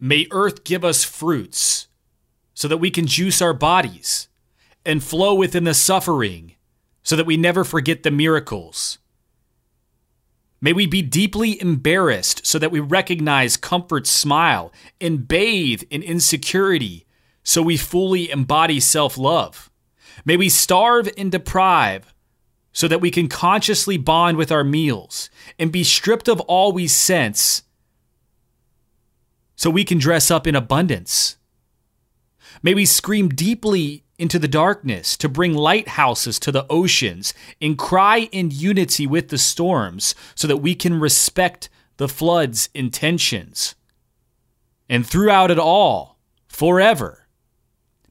May earth give us fruits so that we can juice our bodies and flow within the suffering so that we never forget the miracles. May we be deeply embarrassed so that we recognize comfort's smile and bathe in insecurity so we fully embody self love. May we starve and deprive so that we can consciously bond with our meals and be stripped of all we sense so we can dress up in abundance. May we scream deeply into the darkness to bring lighthouses to the oceans and cry in unity with the storms so that we can respect the flood's intentions. And throughout it all, forever,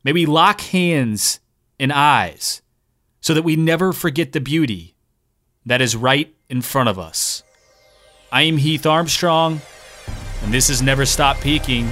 may we lock hands and eyes so that we never forget the beauty that is right in front of us. I am Heath Armstrong, and this has Never stopped Peaking.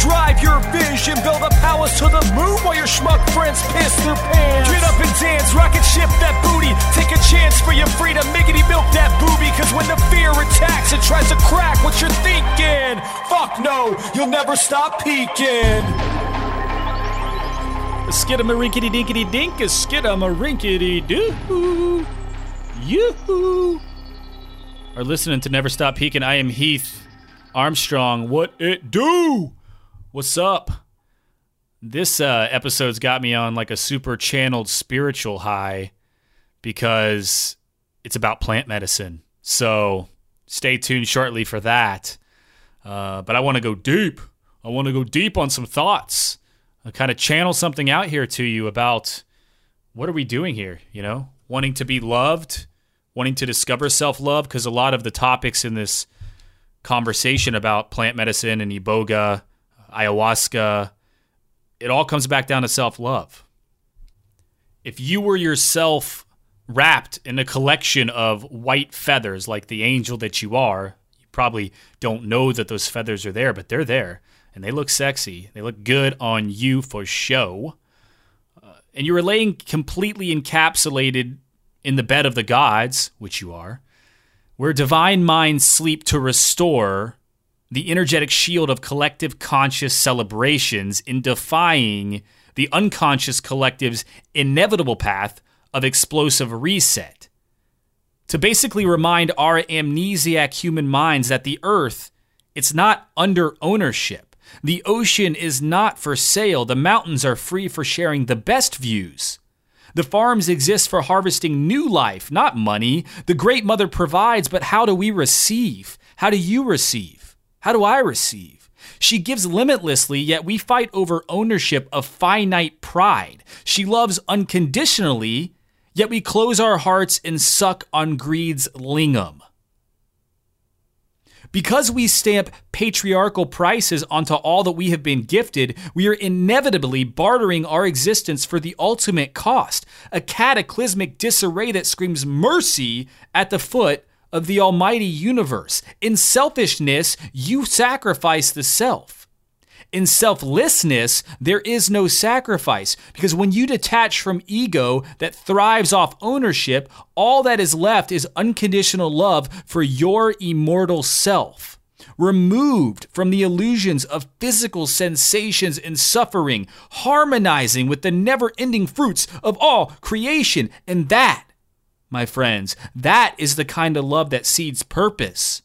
drive your vision. Build a palace to the moon while your schmuck friends piss their pants. Get up and dance, rocket ship that booty. Take a chance for your freedom, miggity milk that booby. Cause when the fear attacks, it tries to crack what you're thinking. Fuck no, you'll never stop peeking. Skidamarinkity dinkity dink, a skidamarinkity doo. Yoo-hoo. Are listening to Never Stop Peaking. I am Heath Armstrong. What it do? What's up? This uh, episode's got me on like a super channeled spiritual high because it's about plant medicine. So stay tuned shortly for that. Uh, but I want to go deep. I want to go deep on some thoughts. I kind of channel something out here to you about what are we doing here? You know, wanting to be loved, wanting to discover self love, because a lot of the topics in this conversation about plant medicine and iboga, ayahuasca, it all comes back down to self love. If you were yourself wrapped in a collection of white feathers like the angel that you are, you probably don't know that those feathers are there, but they're there and they look sexy. They look good on you for show. Uh, and you were laying completely encapsulated in the bed of the gods, which you are, where divine minds sleep to restore the energetic shield of collective conscious celebrations in defying the unconscious collective's inevitable path of explosive reset. To basically remind our amnesiac human minds that the earth, it's not under ownership. The ocean is not for sale. The mountains are free for sharing the best views. The farms exist for harvesting new life, not money. The Great Mother provides, but how do we receive? How do you receive? How do I receive? She gives limitlessly, yet we fight over ownership of finite pride. She loves unconditionally, yet we close our hearts and suck on greed's lingam. Because we stamp patriarchal prices onto all that we have been gifted, we are inevitably bartering our existence for the ultimate cost, a cataclysmic disarray that screams mercy at the foot of the almighty universe. In selfishness, you sacrifice the self. In selflessness, there is no sacrifice because when you detach from ego that thrives off ownership, all that is left is unconditional love for your immortal self. Removed from the illusions of physical sensations and suffering, harmonizing with the never ending fruits of all creation. And that, my friends, that is the kind of love that seeds purpose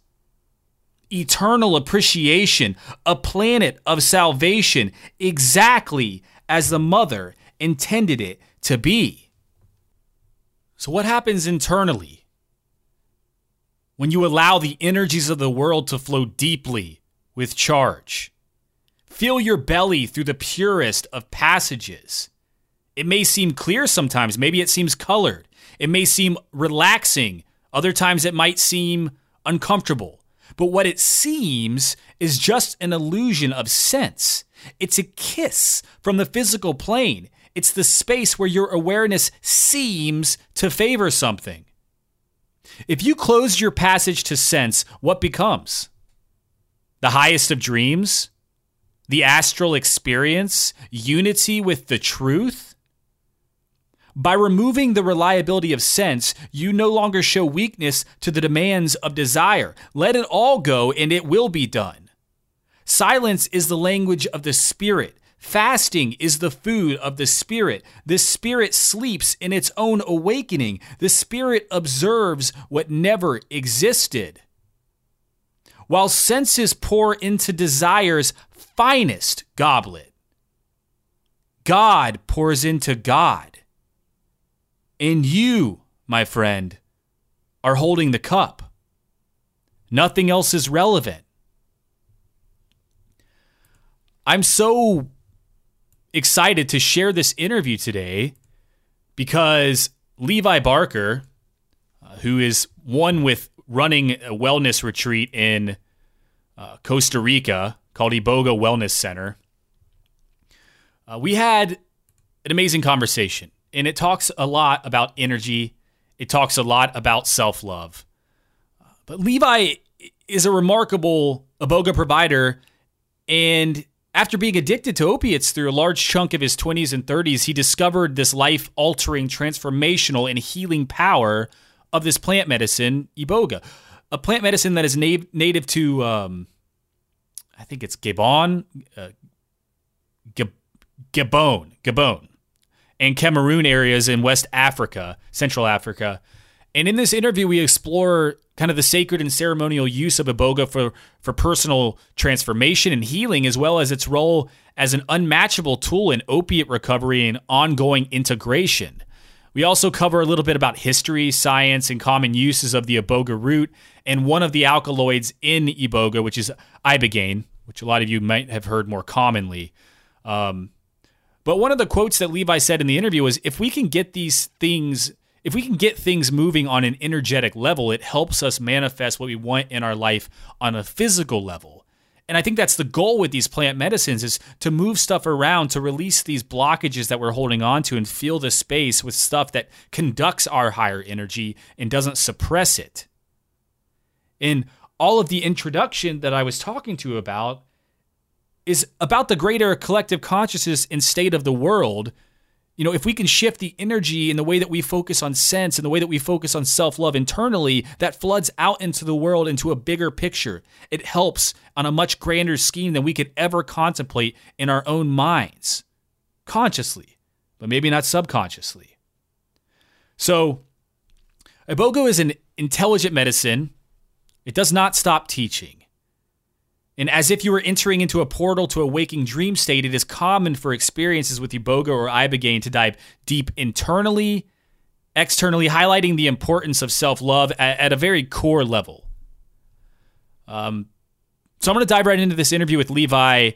eternal appreciation, a planet of salvation, exactly as the mother intended it to be. So, what happens internally when you allow the energies of the world to flow deeply with charge? Fill your belly through the purest of passages. It may seem clear sometimes, maybe it seems colored. It may seem relaxing, other times it might seem uncomfortable. But what it seems is just an illusion of sense. It's a kiss from the physical plane. It's the space where your awareness seems to favor something. If you close your passage to sense, what becomes? The highest of dreams? The astral experience? Unity with the truth? By removing the reliability of sense, you no longer show weakness to the demands of desire. Let it all go and it will be done. Silence is the language of the spirit. Fasting is the food of the spirit. The spirit sleeps in its own awakening. The spirit observes what never existed. While senses pour into desire's finest goblet, God pours into God. And you, my friend, are holding the cup. Nothing else is relevant. I'm so excited to share this interview today because Levi Barker, uh, who is one with running a wellness retreat in uh, Costa Rica called Iboga Wellness Center, uh, we had an amazing conversation. And it talks a lot about energy, it talks a lot about self love. But Levi is a remarkable Iboga provider and after being addicted to opiates through a large chunk of his 20s and 30s, he discovered this life altering, transformational, and healing power of this plant medicine, Iboga. A plant medicine that is na- native to, um, I think it's Gabon, uh, Gabon, Gabon, and Cameroon areas in West Africa, Central Africa. And in this interview, we explore kind of the sacred and ceremonial use of iboga for, for personal transformation and healing, as well as its role as an unmatchable tool in opiate recovery and ongoing integration. We also cover a little bit about history, science, and common uses of the iboga root and one of the alkaloids in iboga, which is ibogaine, which a lot of you might have heard more commonly. Um, but one of the quotes that Levi said in the interview was if we can get these things if we can get things moving on an energetic level, it helps us manifest what we want in our life on a physical level. And I think that's the goal with these plant medicines is to move stuff around to release these blockages that we're holding on to and fill the space with stuff that conducts our higher energy and doesn't suppress it. In all of the introduction that I was talking to you about is about the greater collective consciousness and state of the world you know, if we can shift the energy in the way that we focus on sense and the way that we focus on self love internally, that floods out into the world into a bigger picture. It helps on a much grander scheme than we could ever contemplate in our own minds, consciously, but maybe not subconsciously. So, Iboga is an intelligent medicine. It does not stop teaching. And as if you were entering into a portal to a waking dream state, it is common for experiences with Iboga or Ibogaine to dive deep internally, externally, highlighting the importance of self love at, at, a very core level. Um, so I'm going to dive right into this interview with Levi.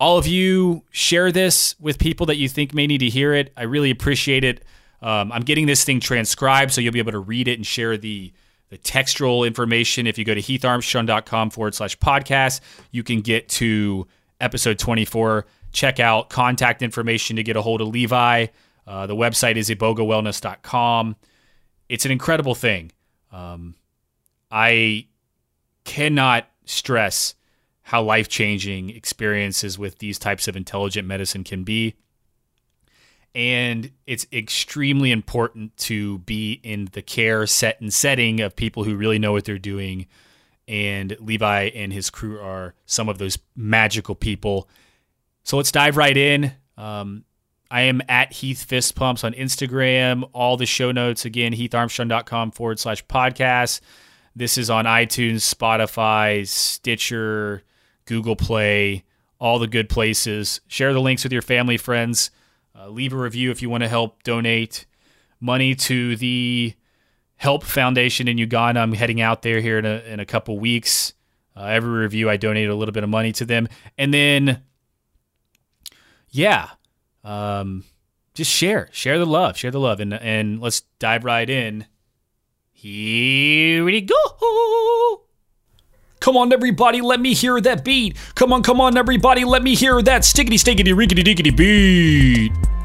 All of you share this with people that you think may need to hear it. I really appreciate it. Um, I'm getting this thing transcribed, so you'll be able to read it and share the the textual information. If you go to heatharmstrong.com forward slash podcast, you can get to episode 24. Check out contact information to get a hold of Levi. Uh, the website is ibogawellness.com. It's an incredible thing. Um, I cannot stress how life changing experiences with these types of intelligent medicine can be and it's extremely important to be in the care set and setting of people who really know what they're doing. And levi and his crew are some of those magical people. So let's dive right in. Um, i am at heath fist pumps on instagram. All the show notes again heatharmstrong.com forward slash podcast. This is on itunes spotify stitcher google play all the good places. Share the links with your family friends uh, leave a review if you want to help donate money to the Help Foundation in Uganda. I'm heading out there here in a, in a couple weeks. Uh, every review, I donate a little bit of money to them. And then, yeah, um, just share, share the love, share the love. And, and let's dive right in. Here we go. Come on, everybody, let me hear that beat. Come on, come on, everybody, let me hear that stickety, stickety, rickety, dickety beat.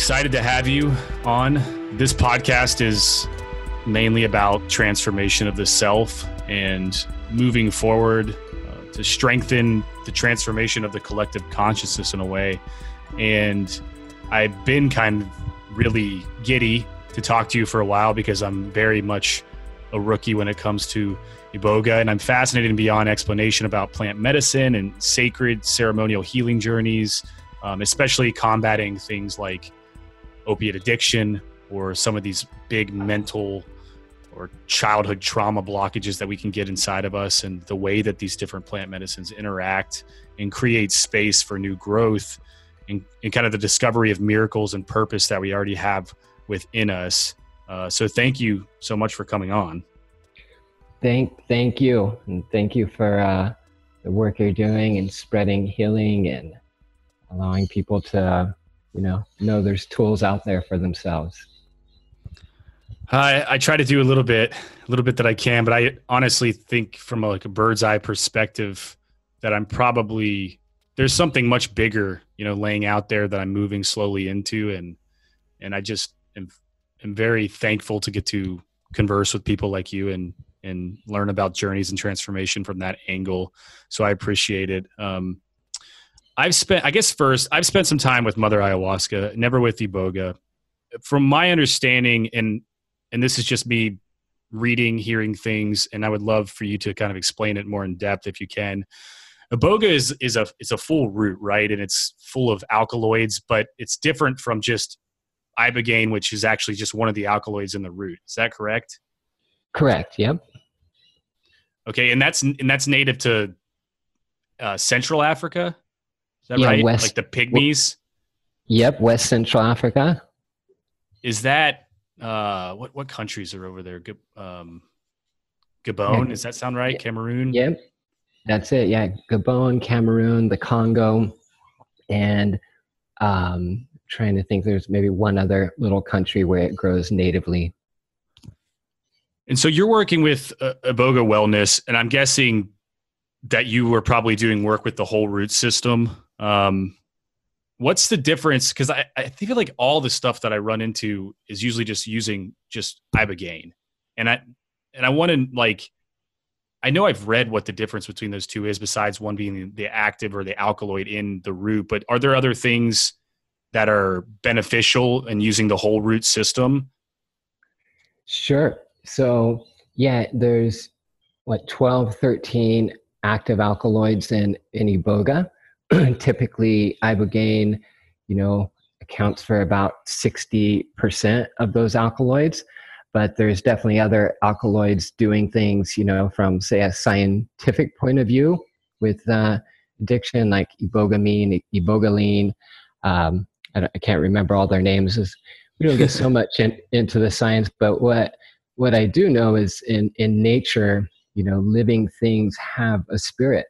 Excited to have you on. This podcast is mainly about transformation of the self and moving forward uh, to strengthen the transformation of the collective consciousness in a way. And I've been kind of really giddy to talk to you for a while because I'm very much a rookie when it comes to Iboga, and I'm fascinated beyond explanation about plant medicine and sacred ceremonial healing journeys um, especially combating things like opiate addiction or some of these big mental or childhood trauma blockages that we can get inside of us and the way that these different plant medicines interact and create space for new growth and, and kind of the discovery of miracles and purpose that we already have within us. Uh, so thank you so much for coming on. Thank thank you. And thank you for uh, the work you're doing and spreading healing and allowing people to, you know, know there's tools out there for themselves. I, I try to do a little bit, a little bit that I can, but I honestly think from a, like a bird's eye perspective that I'm probably there's something much bigger, you know, laying out there that I'm moving slowly into, and and I just am, am very thankful to get to converse with people like you and and learn about journeys and transformation from that angle. So I appreciate it. Um, I've spent, I guess, first, I've spent some time with Mother Ayahuasca, never with Iboga. From my understanding, and and this is just me reading, hearing things, and I would love for you to kind of explain it more in depth if you can. Iboga is is a it's a full root, right? And it's full of alkaloids, but it's different from just ibogaine, which is actually just one of the alkaloids in the root. Is that correct? Correct. Yep. Okay, and that's and that's native to uh, Central Africa that yeah, right? West, like the pygmies. Yep, West Central Africa. Is that uh, what what countries are over there? Um, Gabon, yeah. does that sound right? Cameroon. Yep, that's it. Yeah, Gabon, Cameroon, the Congo, and um, trying to think. There's maybe one other little country where it grows natively. And so you're working with uh, Iboga Wellness, and I'm guessing that you were probably doing work with the whole root system um, what's the difference? Because I, I feel like all the stuff that I run into is usually just using just ibogaine, and I and I want to like. I know I've read what the difference between those two is, besides one being the active or the alkaloid in the root. But are there other things that are beneficial in using the whole root system? Sure. So, yeah, there's what 12, 13 active alkaloids in, in Iboga. typically ibogaine, you know, accounts for about 60% of those alkaloids. But there's definitely other alkaloids doing things, you know, from say a scientific point of view with uh, addiction, like ibogamine, ibogaine. Um, I, I, can't remember all their names. We don't get so much in, into the science, but what what I do know is in in nature, you know, living things have a spirit,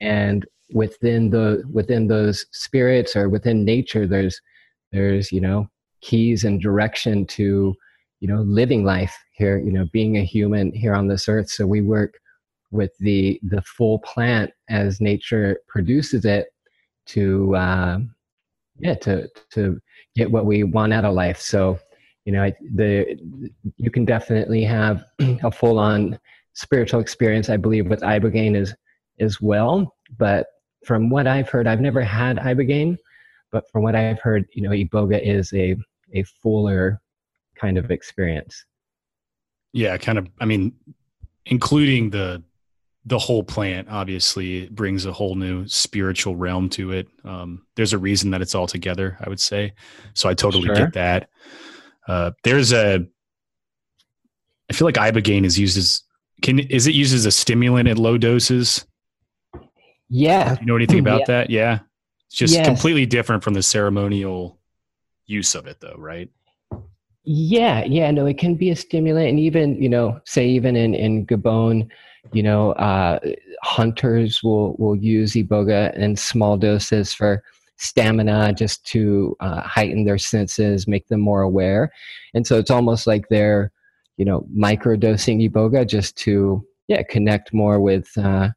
and within the within those spirits or within nature there's there's you know keys and direction to you know living life here you know being a human here on this earth. So we work with the the full plant as nature produces it to uh, yeah to to get what we want out of life. So you know the you can definitely have a full on spiritual experience i believe with ibogaine as as well. But from what I've heard, I've never had ibogaine, but from what I've heard, you know, iboga is a a fuller kind of experience. Yeah, kind of. I mean, including the the whole plant obviously it brings a whole new spiritual realm to it. Um, there's a reason that it's all together, I would say. So I totally sure. get that. Uh, there's a I feel like ibogaine is used as can is it used as a stimulant at low doses? Yeah. You know anything about Yeah. that? Yeah. It's just Yes. completely different from the ceremonial use of it though, right? Yeah, yeah, no, it can be a stimulant, and even you know, say even in in Gabon, you know, uh, hunters will will use iboga in small doses for stamina, just to uh, heighten their senses, make them more aware, and so it's almost like they're, you know, microdosing iboga just to yeah connect more with. Uh,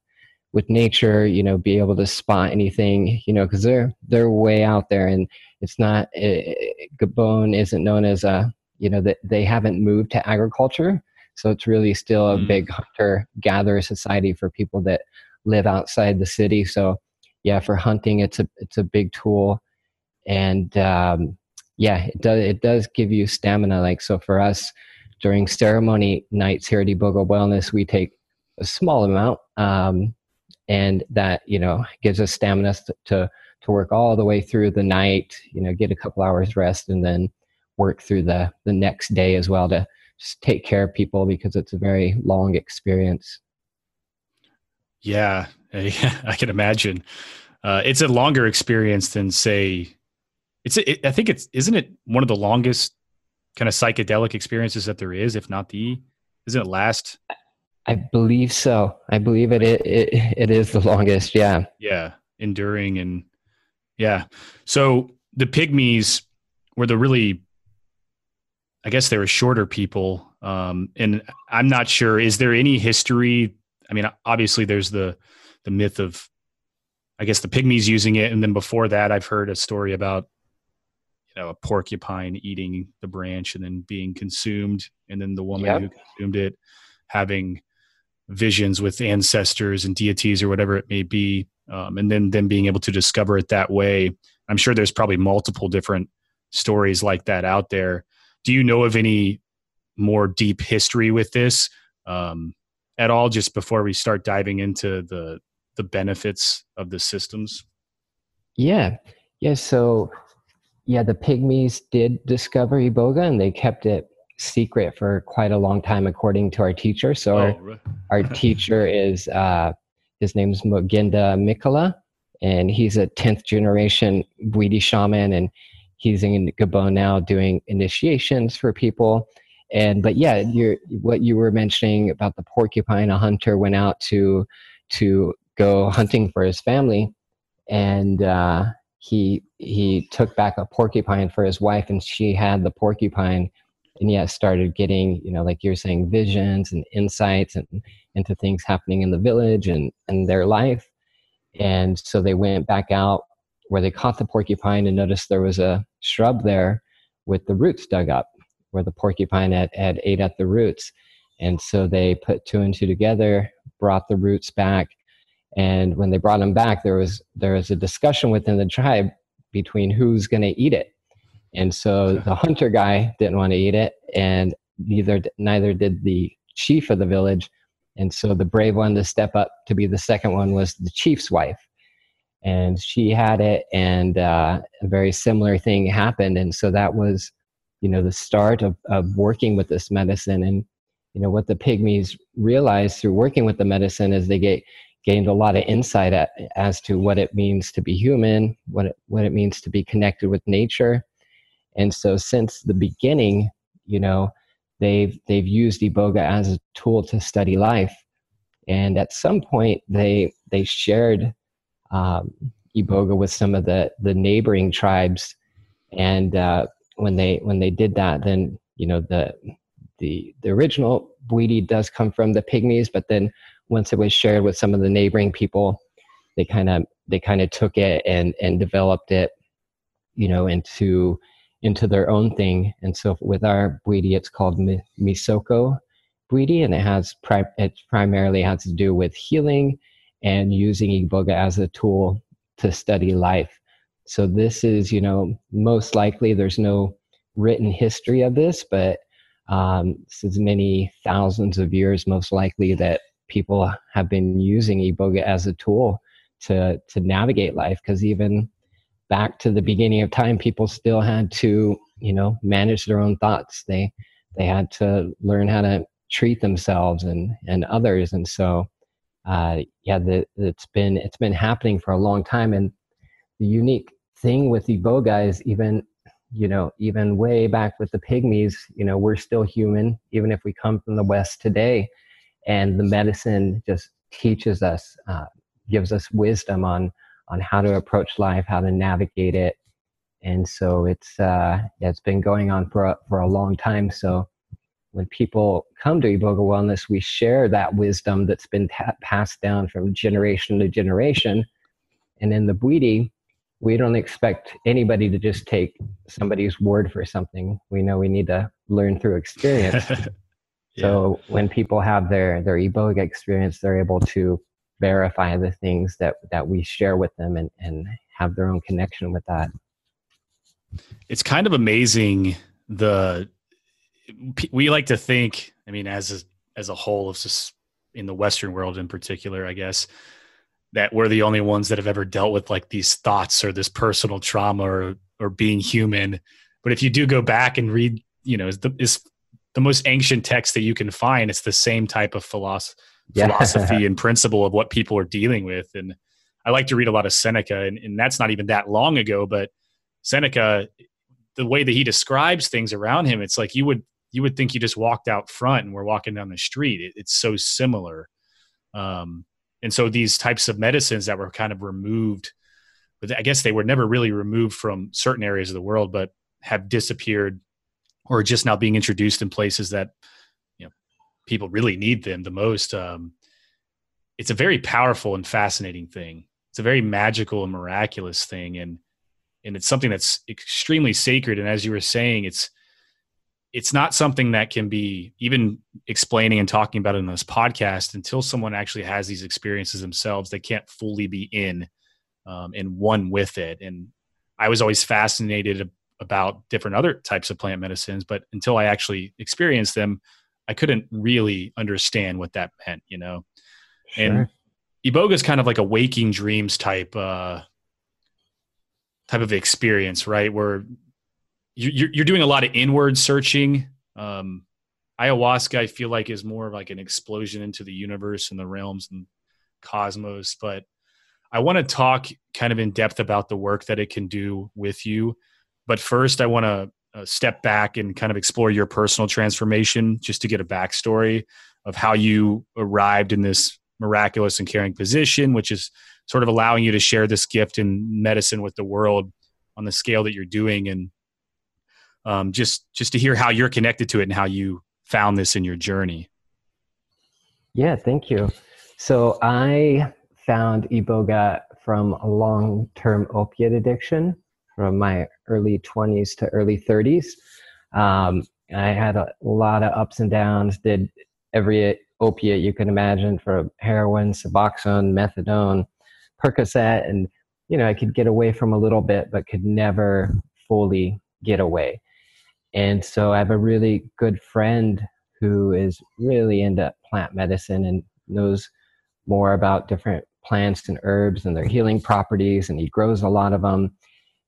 with nature, you know, be able to spot anything, you know, because they're they're way out there, and it's not uh, Gabon isn't known as a you know that they haven't moved to agriculture, so it's really still a Mm. big hunter gatherer society for people that live outside the city. So yeah, for hunting, it's a it's a big tool, and um, yeah, it does it does give you stamina. Like so for us during ceremony nights here at Iboga Wellness, we take a small amount. Um, and that you know gives us stamina to, to work all the way through the night you know get a couple hours rest and then work through the the next day as well to just take care of people because it's a very long experience Yeah, I can imagine. Uh, it's a longer experience than say, it's. It, I think it's. Isn't it one of the longest kind of psychedelic experiences that there is, if not the? Isn't it last? I believe so i believe it it, it, it is the longest yeah Yeah, enduring and yeah. So the pygmies were the really, I guess they were shorter people. Um, and I'm not sure. Is there any history? I mean, obviously there's the the myth of, I guess the pygmies using it, and then before that, I've heard a story about, you know, a porcupine eating the branch and then being consumed, and then the woman Yep. who consumed it having visions with ancestors and deities or whatever it may be um, and then them being able to discover it that way. I'm sure there's probably multiple different stories like that out there. Do you know of any more deep history with this um, at all just before we start diving into the the benefits of the systems? Yeah. Yeah so yeah the pygmies did discover iboga and they kept it secret for quite a long time according to our teacher so our, right. our teacher is uh, his name's Moughenda Mikala, and he's a tenth generation Bwiti shaman, and he's in Gabon now doing initiations for people. And but yeah, you're, what you were mentioning about the porcupine, a hunter went out to to go hunting for his family, and uh, he he took back a porcupine for his wife, and she had the porcupine and yeah started getting you know like you're saying visions and insights and into things happening in the village and and their life. And so they went back out where they caught the porcupine and noticed there was a shrub there with the roots dug up where the porcupine had, had ate at the roots. And so they put two and two together brought the roots back. And when they brought them back there was there was a discussion within the tribe between who's going to eat it and so the hunter guy didn't want to eat it, and neither neither did the chief of the village. And so the brave one to step up to be the second one was the chief's wife, and she had it, and uh, a very similar thing happened. And so that was, you know, the start of of working with this medicine. And you know what the pygmies realized through working with the medicine is they get gained a lot of insight at, as to what it means to be human, what it, what it means to be connected with nature and so since the beginning, you know, they've they've used iboga as a tool to study life. And at some point, they they shared um, iboga with some of the the neighboring tribes. And uh, when they when they did that, then you know the the the original Bwiti does come from the pygmies, but then once it was shared with some of the neighboring people, they kind of they kind of took it and and developed it, you know, into into their own thing. And so with our Bwiti, it's called Mi- Missoko Bwiti, and it has pri- it primarily has to do with healing and using Iboga as a tool to study life. So this is, you know, most likely there's no written history of this, but um, this is many thousands of years most likely that people have been using Iboga as a tool to to navigate life because even back to the beginning of time people still had to you know manage their own thoughts. They they had to learn how to treat themselves and and others. And so uh, yeah the, it's been it's been happening for a long time. And the unique thing with iboga is even you know even way back with the pygmies you know we're still human even if we come from the west today. And the medicine just teaches us uh, gives us wisdom on on how to approach life how to navigate it and so it's uh, yeah, it's been going on for a, for a long time so when people come to Iboga Wellness, we share that wisdom that's been ta- passed down from generation to generation. And in the Bwiti, we don't expect anybody to just take somebody's word for something. We know we need to learn through experience. yeah. So when people have their their Iboga experience, they're able to verify the things that that we share with them and and have their own connection with that. It's kind of amazing the we like to think. I mean, as a, as a whole, of in the Western world in particular, I guess that we're the only ones that have ever dealt with like these thoughts or this personal trauma or or being human. But if you do go back and read, you know, is the is the most ancient text that you can find. It's the same type of philosophy, yeah. philosophy and principle of what people are dealing with. And I like to read a lot of Seneca, and, and that's not even that long ago. But Seneca, the way that he describes things around him, it's like you would you would think you just walked out front and we're walking down the street. It, it's so similar. Um, and so these types of medicines that were kind of removed, but I guess they were never really removed from certain areas of the world, but have disappeared or just now being introduced in places that people really need them the most. Um, it's a very powerful and fascinating thing. It's a very magical and miraculous thing, and and it's something that's extremely sacred. And as you were saying, it's it's not something that can be even explaining and talking about in this podcast until someone actually has these experiences themselves. They can't fully be in um, and one with it. And I was always fascinated about different other types of plant medicines, but until I actually experienced them, I couldn't really understand what that meant, you know. Sure. And Iboga is kind of like a waking dreams type uh, type of experience, right? Where you're, you're doing a lot of inward searching. Um, ayahuasca, I feel like, is more of like an explosion into the universe and the realms and cosmos. But I want to talk kind of in depth about the work that it can do with you. But first, I want to uh, step back and kind of explore your personal transformation just to get a backstory of how you arrived in this miraculous and caring position, which is sort of allowing you to share this gift in medicine with the world on the scale that you're doing. And um, just just to hear how you're connected to it and how you found this in your journey. Yeah, thank you. So I found Iboga from a long-term opiate addiction from my early 20s to early 30s. Um, I had a lot of ups and downs. Did every opiate you can imagine, from heroin, Suboxone, methadone, Percocet, and you know I could get away from a little bit, but could never fully get away. And so I have a really good friend who is really into plant medicine and knows more about different plants and herbs and their healing properties and he grows a lot of them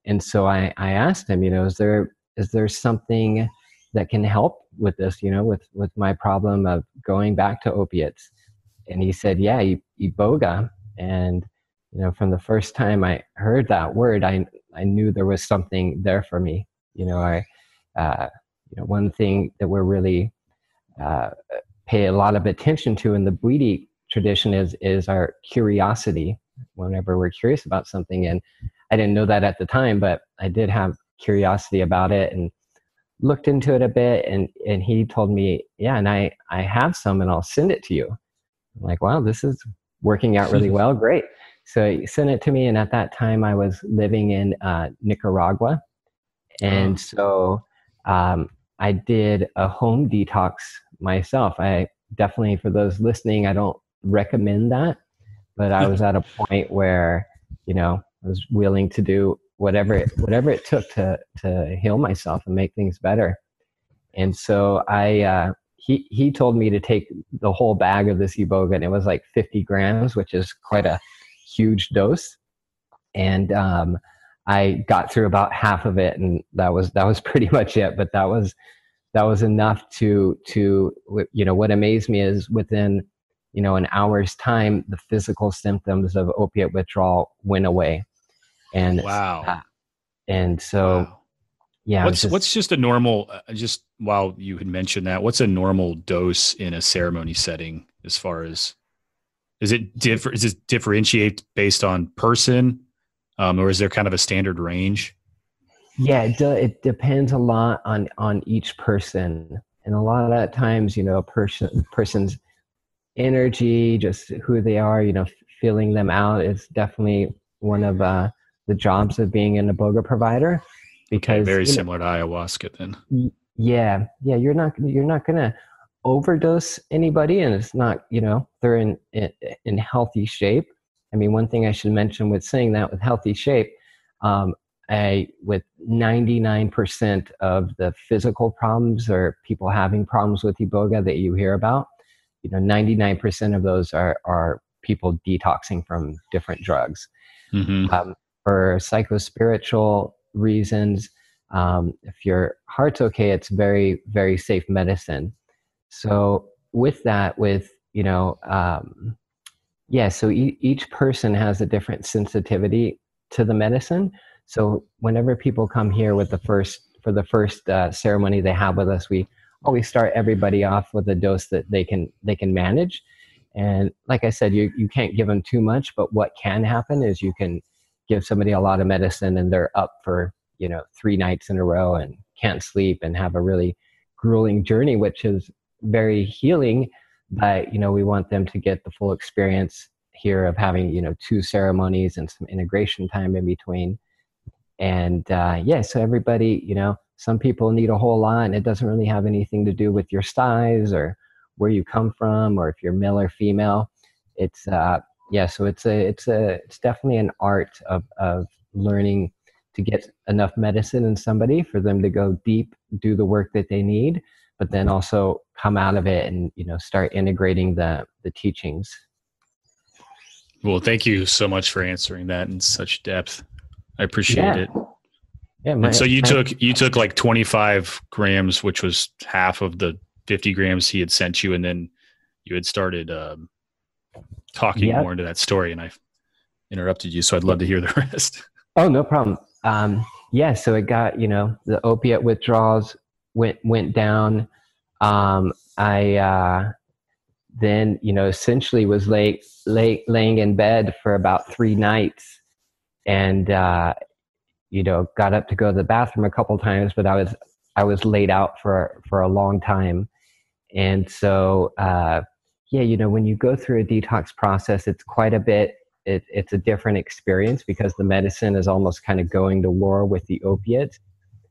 and so I, I asked him you know is there is there something that can help with this you know with with my problem of going back to opiates? And he said yeah iboga. And you know from the first time i heard that word i i knew there was something there for me. You know i uh, you know, one thing that we're really uh, pay a lot of attention to in the Bwiti tradition is is our curiosity. Whenever we're curious about something, and I didn't know that at the time, but I did have curiosity about it and looked into it a bit. And and he told me, yeah, and I I have some, and I'll send it to you. I'm like, wow, this is working out really well. Great. So he sent it to me, and at that time I was living in uh, Nicaragua, and oh. so um, I did a home detox myself. I definitely, for those listening, I don't recommend that, but I was at a point where, you know, I was willing to do whatever it, whatever it took to to heal myself and make things better. And so I, uh, he he told me to take the whole bag of this iboga, and it was like 50 grams, which is quite a huge dose. And um, I got through about half of it, and that was that was pretty much it. But that was that was enough to to you know what amazed me is within you know an hour's time the physical symptoms of opiate withdrawal went away. And wow. uh, and so wow. yeah what's just, what's just a normal uh, just while you had mentioned that what's a normal dose in a ceremony setting as far as is it differ is it differentiate based on person um, or is there kind of a standard range? Yeah it, do, it depends a lot on on each person. And a lot of times you know a person person's energy just who they are you know filling them out is definitely one of uh, the jobs of being an iboga provider because okay, very similar know, to ayahuasca then. Yeah yeah you're not you're not gonna overdose anybody and it's not you know they're in, in in healthy shape. I mean one thing i should mention with saying that with healthy shape um, I, with 99% of the physical problems or people having problems with iboga that you hear about, you know, 99% of those are, are people detoxing from different drugs. Mm-hmm. Um, for psychospiritual reasons, um, if your heart's okay, it's very, very safe medicine. So with that, with, you know, um, yeah, so e- each person has a different sensitivity to the medicine. So whenever people come here with the first for the first uh, ceremony they have with us, we always start everybody off with a dose that they can they can manage. And like I said, you you can't give them too much, but what can happen is you can give somebody a lot of medicine and they're up for you know three nights in a row and can't sleep and have a really grueling journey, which is very healing. But you know we want them to get the full experience here of having you know two ceremonies and some integration time in between and uh, yeah so everybody you know some people need a whole lot and it doesn't really have anything to do with your size or where you come from or if you're male or female it's uh yeah so it's a it's a it's definitely an art of of learning to get enough medicine in somebody for them to go deep do the work that they need but then also come out of it and you know start integrating the the teachings well thank you so much for answering that in such depth I appreciate yeah. it. Yeah, my, so you my, took you took like 25 grams, which was half of the 50 grams he had sent you, and then you had started um, talking yep. more into that story, and I interrupted you, so I'd love to hear the rest. Oh, no problem. Um, yeah, so it got you know the opiate withdrawals went went down. Um, I uh, then you know essentially was late late laying in bed for about three nights and uh, you know got up to go to the bathroom a couple times, but I was I was laid out for for a long time, and so uh, yeah, you know when you go through a detox process, it's quite a bit. It, it's a different experience because the medicine is almost kind of going to war with the opiates.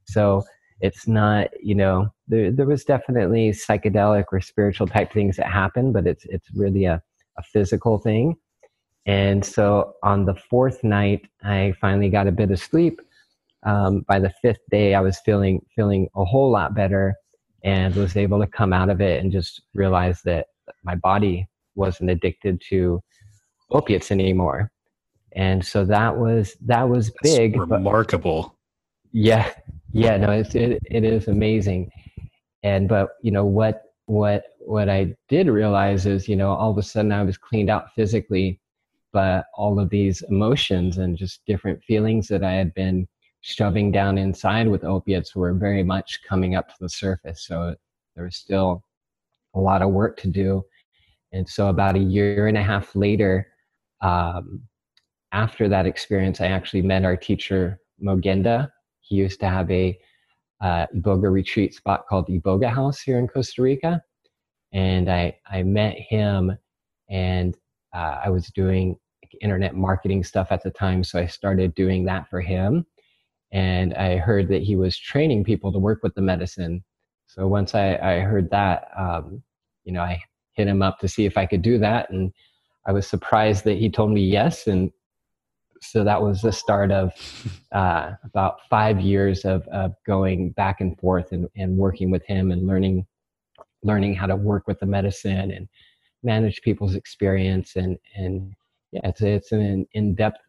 So it's not you know there there was definitely psychedelic or spiritual type things that happen, but it's it's really a a physical thing and so on the fourth night, I finally got a bit of sleep. Um, by the fifth day, I was feeling feeling a whole lot better, and was able to come out of it and just realize that my body wasn't addicted to opiates anymore. And so that was that was big, remarkable. But, yeah, yeah, no, it's, it it is amazing. And but you know what what what I did realize is you know all of a sudden I was cleaned out physically but all of these emotions and just different feelings that I had been shoving down inside with opiates were very much coming up to the surface. So there was still a lot of work to do. And so about a year and a half later, um, after that experience, I actually met our teacher, Moughenda. He used to have a uh, Iboga retreat spot called Iboga House here in Costa Rica. And I, I met him and uh, I was doing internet marketing stuff at the time. So I started doing that for him. And I heard that he was training people to work with the medicine. So once I, I heard that, um, you know, I hit him up to see if I could do that. And I was surprised that he told me yes. And so that was the start of uh, about five years of, of going back and forth and, and working with him and learning learning how to work with the medicine and manage people's experience and and yeah, it's it's an in-depth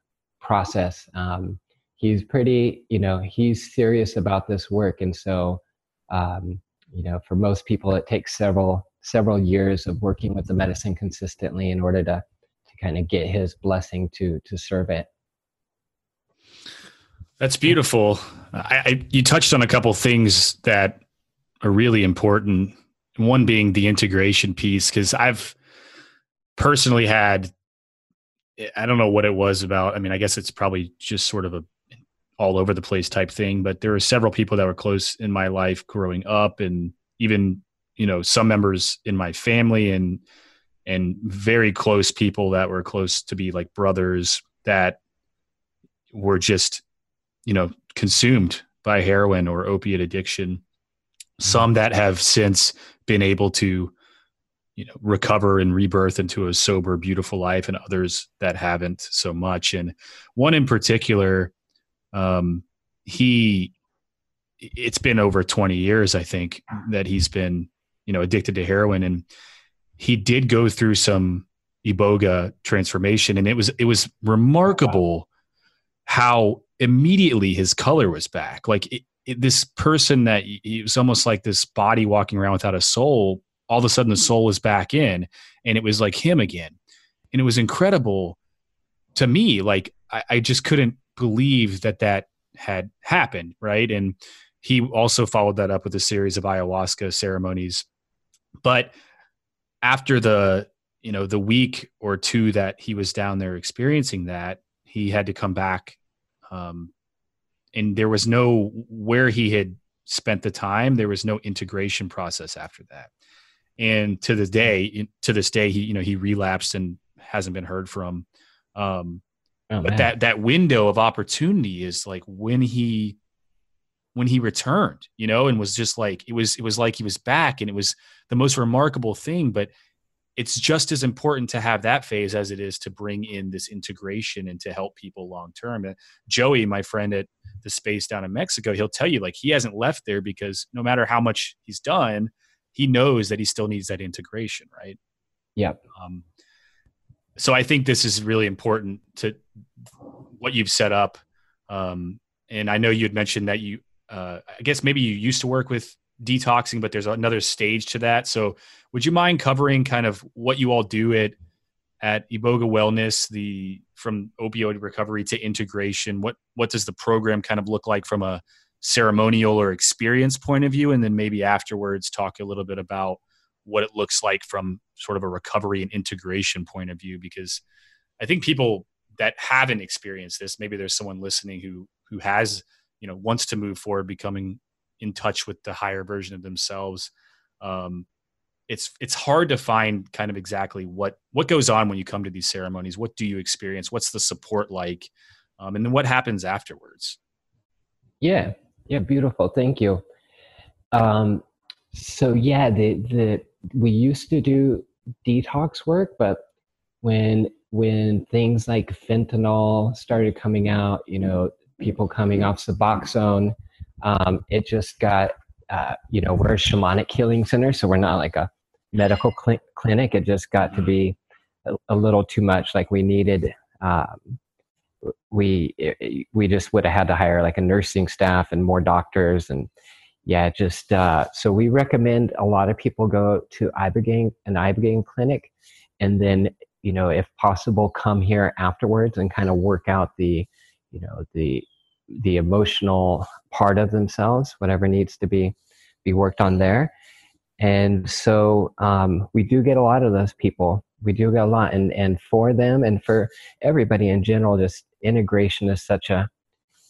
process. Um, he's pretty, you know, he's serious about this work, and so um, you know, for most people, it takes several several years of working with the medicine consistently in order to to kind of get his blessing to to serve it. That's beautiful. I, I, you touched on a couple things that are really important. One being the integration piece, because I've personally had, I don't know what it was about. I mean, I guess it's probably just sort of a all over the place type thing, but there were several people that were close in my life growing up, and even you know some members in my family and and very close people that were close to be like brothers that were just you know consumed by heroin or opiate addiction. Mm-hmm. Some that have since been able to you know recover and rebirth into a sober beautiful life and others that haven't so much. And one in particular um he it's been over 20 years i think that he's been you know addicted to heroin and he did go through some iboga transformation and it was it was remarkable how immediately his color was back. Like it, it, this person that he was almost like this body walking around without a soul. All of a sudden, the soul was back in, and it was like him again, and it was incredible to me. Like I, I just couldn't believe that that had happened, right? And he also followed that up with a series of ayahuasca ceremonies. But after the you know the week or two that he was down there experiencing that, he had to come back um, and there was no where he had spent the time there was no integration process after that and to this day to this day he you know he relapsed and hasn't been heard from um, oh, but that that window of opportunity is like when he when he returned you know and was just like it was it was like he was back and it was the most remarkable thing but it's just as important to have that phase as it is to bring in this integration and to help people long term. Joey, my friend at the space down in Mexico, he'll tell you like he hasn't left there because no matter how much he's done, he knows that he still needs that integration, right? Yep. Um, so I think this is really important to what you've set up. Um, and I know you had mentioned that you, uh, I guess maybe you used to work with detoxing, but there's another stage to that. So, would you mind covering kind of what you all do at at Iboga Wellness, the from opioid recovery to integration? What what does the program kind of look like from a ceremonial or experience point of view, and then maybe afterwards talk a little bit about what it looks like from sort of a recovery and integration point of view, because I think people that haven't experienced this, maybe there's someone listening who who has you know wants to move forward becoming in touch with the higher version of themselves. Um, it's it's hard to find kind of exactly what what goes on when you come to these ceremonies. What do you experience? What's the support like? Um, and then what happens afterwards? Yeah. Yeah beautiful. Thank you. Um, so yeah the the we used to do detox work but when when things like fentanyl started coming out you know people coming off suboxone um, it just got, uh, you know, we're a shamanic healing center, so we're not like a medical cl- clinic. It just got to be a, a little too much. Like we needed, um, we we just would have had to hire like a nursing staff and more doctors and yeah, just uh, so we recommend a lot of people go to ibogaine an ibogaine clinic, and then you know if possible come here afterwards and kind of work out the you know the the emotional part of themselves, whatever needs to be be worked on there. And so um, we do get a lot of those people. We do get a lot, and and for them and for everybody in general, just integration is such a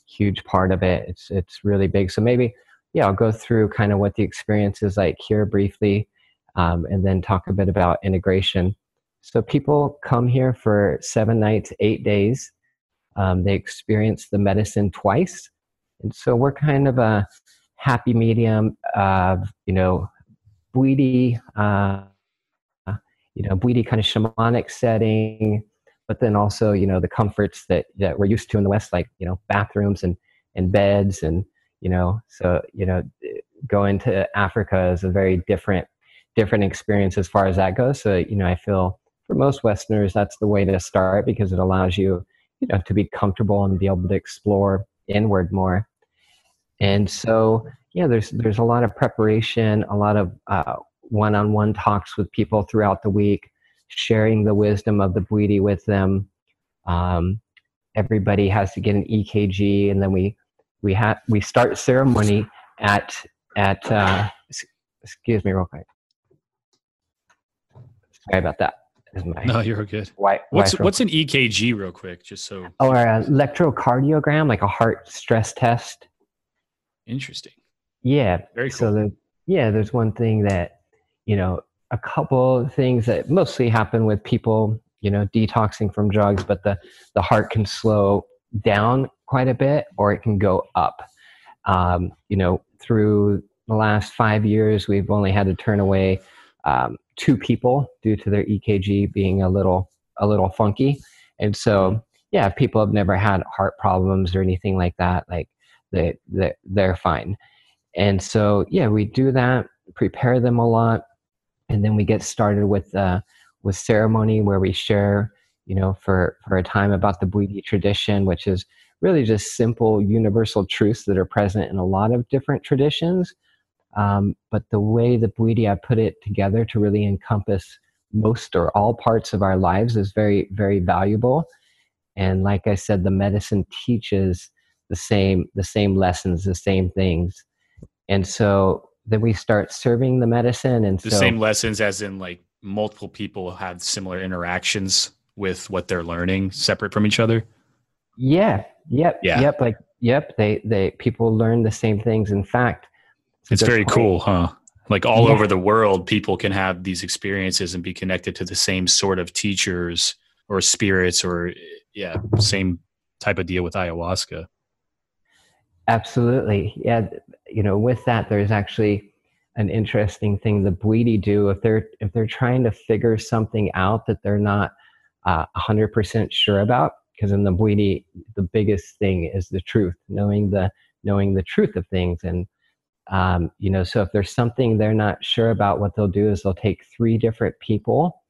huge part of it. It's it's really big. So maybe yeah, I'll go through kind of what the experience is like here briefly, um, and then talk a bit about integration. So people come here for seven nights, eight days. Um, they experience the medicine twice. And so we're kind of a happy medium of, you know, Bwiti, uh, you know, Bwiti kind of shamanic setting, but then also, you know, the comforts that, that we're used to in the West, like, you know, bathrooms and, and beds and, you know, so, you know, going to Africa is a very different, different experience as far as that goes. So, you know, I feel for most Westerners, that's the way to start because it allows you you know to be comfortable and be able to explore inward more and so yeah, there's there's a lot of preparation, a lot of uh, one-on-one talks with people throughout the week, sharing the wisdom of the Bwiti with them. Um, everybody has to get an EKG, and then we we have we start ceremony at at uh, excuse me real quick. Sorry about that. no, you're good. White, what's what's an EKG, real quick, just so? Or an electrocardiogram, like a heart stress test. Interesting. Yeah. Very cool. So the, yeah, there's one thing that you know, a couple of things that mostly happen with people, you know, detoxing from drugs, but the the heart can slow down quite a bit, or it can go up. Um, you know, through the last five years, we've only had to turn away um, two people due to their EKG being a little a little funky. And so, yeah, people have never had heart problems or anything like that. Like they, they they're fine. And so, yeah, we do that, prepare them a lot, and then we get started with uh, with ceremony where we share, you know, for for a time about the Bwiti tradition, which is really just simple universal truths that are present in a lot of different traditions um, but the way the Bwiti put it together to really encompass most or all parts of our lives is very, very valuable. And like I said, the medicine teaches the same, the same lessons, the same things. And so then we start serving the medicine and the so, same lessons as in like multiple people have similar interactions with what they're learning separate from each other. Yeah. Yep. Yeah. Yep. Like, yep. They, they, people learn the same things. In fact, it's very cool, huh? Like all yeah. over the world, people can have these experiences and be connected to the same sort of teachers or spirits or, yeah, same type of deal with ayahuasca. Absolutely. Yeah. You know, with that, there's actually an interesting thing the Bwiti do if they're if they're trying to figure something out that they're not uh, 100% sure about because in the Bwiti the biggest thing is the truth knowing the knowing the truth of things and um, you know, so if there's something they're not sure about, what they'll do is they'll take three different people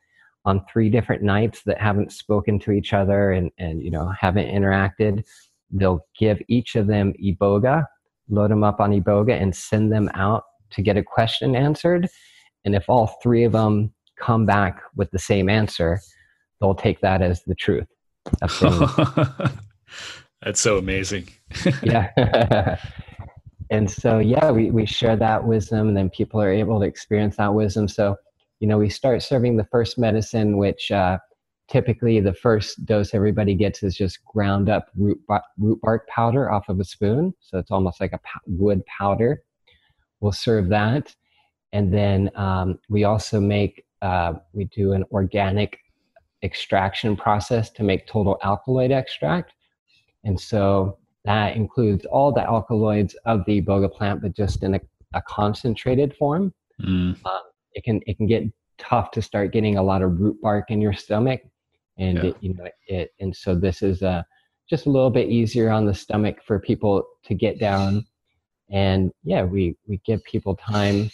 on three different nights that haven't spoken to each other and, and you know haven't interacted. They'll give each of them iboga, load them up on iboga, and send them out to get a question answered. And if all three of them come back with the same answer, they'll take that as the truth. That's, so amazing. yeah. and so yeah we, we share that wisdom and then people are able to experience that wisdom. So you know we start serving the first medicine which uh, typically the first dose everybody gets is just ground up root, root bark powder off of a spoon. So it's almost like a wood powder. We'll serve that. And then um, we also make uh, we do an organic extraction process to make total alkaloid extract and so that includes all the alkaloids of the boga plant, but just in a, a concentrated form. Mm. Um, it can it can get tough to start getting a lot of root bark in your stomach, and yeah. it, you know it. And so this is a uh, just a little bit easier on the stomach for people to get down. And yeah, we we give people time,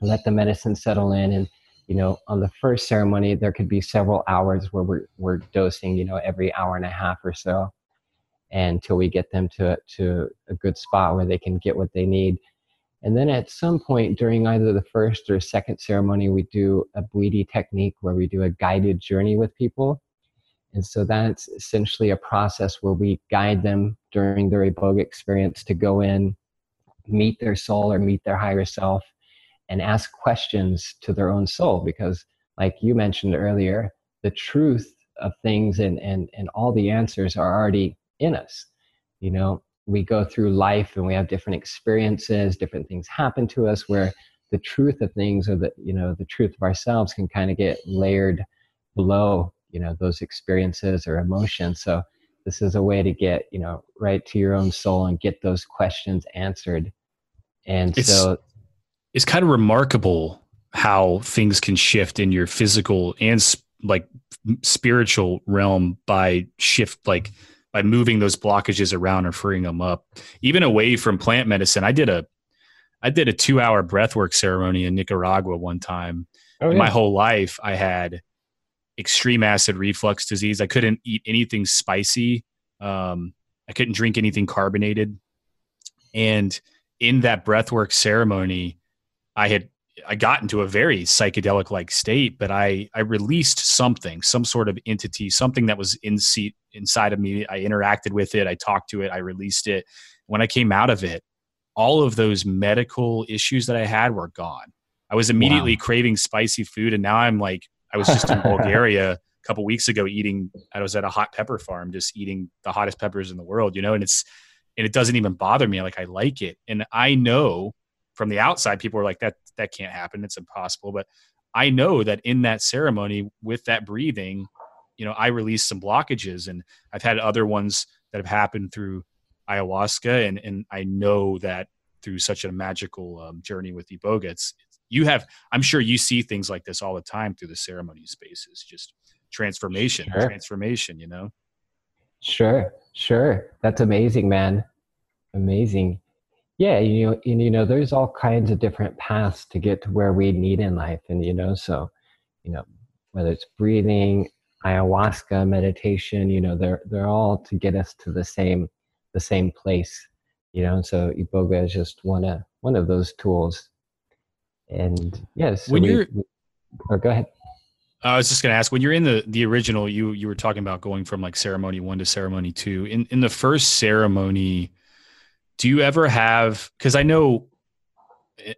let the medicine settle in, and you know, on the first ceremony, there could be several hours where we're, we're dosing, you know, every hour and a half or so until we get them to, to a good spot where they can get what they need. And then at some point during either the first or second ceremony, we do a Bwiti technique where we do a guided journey with people. And so that's essentially a process where we guide them during their Iboga experience to go in, meet their soul or meet their higher self, and ask questions to their own soul. Because, like you mentioned earlier, the truth of things and, and, and all the answers are already in us. You know, we go through life and we have different experiences, different things happen to us where the truth of things or the, you know, the truth of ourselves can kind of get layered below, you know, those experiences or emotions. So this is a way to get, you know, right to your own soul and get those questions answered. And it's, so it's kind of remarkable how things can shift in your physical and like spiritual realm by shift like by moving those blockages around or freeing them up. Even away from plant medicine, I did a I did a two hour breathwork ceremony in Nicaragua one time. Oh, yeah. My whole life, I had extreme acid reflux disease. I couldn't eat anything spicy. Um, I couldn't drink anything carbonated. And in that breathwork ceremony, I had I got into a very psychedelic like state, but I I released something, some sort of entity, something that was in seat inside of me. I interacted with it, I talked to it, I released it. When I came out of it, all of those medical issues that I had were gone. I was immediately wow. craving spicy food, and now I'm like, I was just in Bulgaria a couple weeks ago eating. I was at a hot pepper farm, just eating the hottest peppers in the world, you know, and it's and it doesn't even bother me. Like I like it, and I know from the outside, people are like that that can't happen. It's impossible. But I know that in that ceremony with that breathing, you know, I released some blockages, and I've had other ones that have happened through ayahuasca, and and I know that through such a magical um, journey with iboga, it's, it's you have. I'm sure you see things like this all the time through the ceremony spaces. Just transformation, sure. transformation. You know. Sure, sure. That's amazing, man. Amazing. Yeah, you know, and you know, there's all kinds of different paths to get to where we need in life, and you know, so you know, whether it's breathing, ayahuasca, meditation, you know, they're they're all to get us to the same the same place, you know. So iboga is just one of one of those tools, and yes. Yeah, so when we, you're, we, or go ahead. I was just going to ask when you're in the the original, you you were talking about going from like ceremony one to ceremony two. In in the first ceremony, do you ever have because i know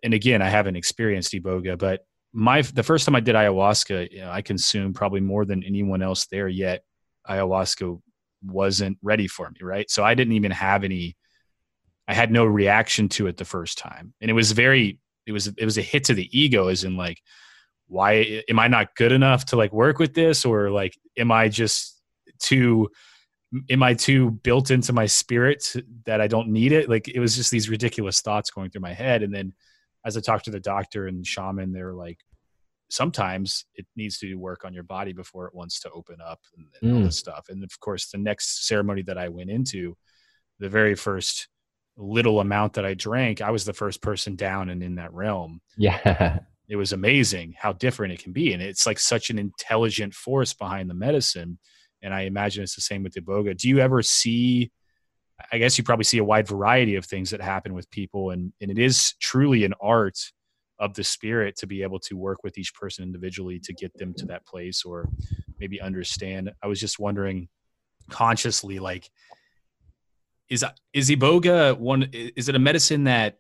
and again i haven't experienced iboga but my the first time i did ayahuasca you know, i consumed probably more than anyone else there yet. Ayahuasca wasn't ready for me right? So i didn't even have any i had no reaction to it the first time. And it was very it was it was a hit to the ego as in like why am i not good enough to like work with this? Or like am i just too am I too built into my spirit that I don't need it? Like it was just these ridiculous thoughts going through my head. And then as I talked to the doctor and shaman, they were like, sometimes it needs to do work on your body before it wants to open up and, and mm. all this stuff. And of course, the next ceremony that I went into, the very first little amount that I drank, I was the first person down and in that realm. Yeah. It was amazing how different it can be. And it's like such an intelligent force behind the medicine and I imagine it's the same with Iboga. Do you ever see? I guess you probably see a wide variety of things that happen with people, and and it is truly an art of the spirit to be able to work with each person individually to get them to that place or maybe understand. I was just wondering consciously, like, is is Iboga one? Is it a medicine that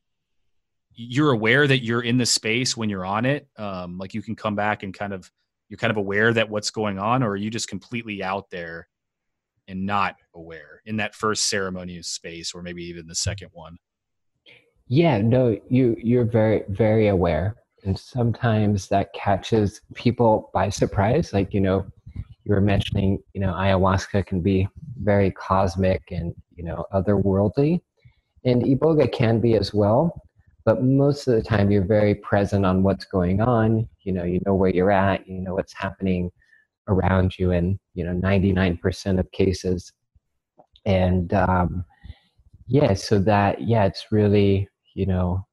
you're aware that you're in the space when you're on it? Um, like you can come back and kind of you're kind of aware that what's going on, or are you just completely out there and not aware in that first ceremony space, or maybe even the second one? Yeah, no, you you're very very aware, and sometimes that catches people by surprise. Like you know, you were mentioning, you know, ayahuasca can be very cosmic and you know otherworldly, and iboga can be as well but most of the time you're very present on what's going on. You know you know where you're at you know what's happening around you in you know 99% of cases. And um, yeah so that yeah it's really you know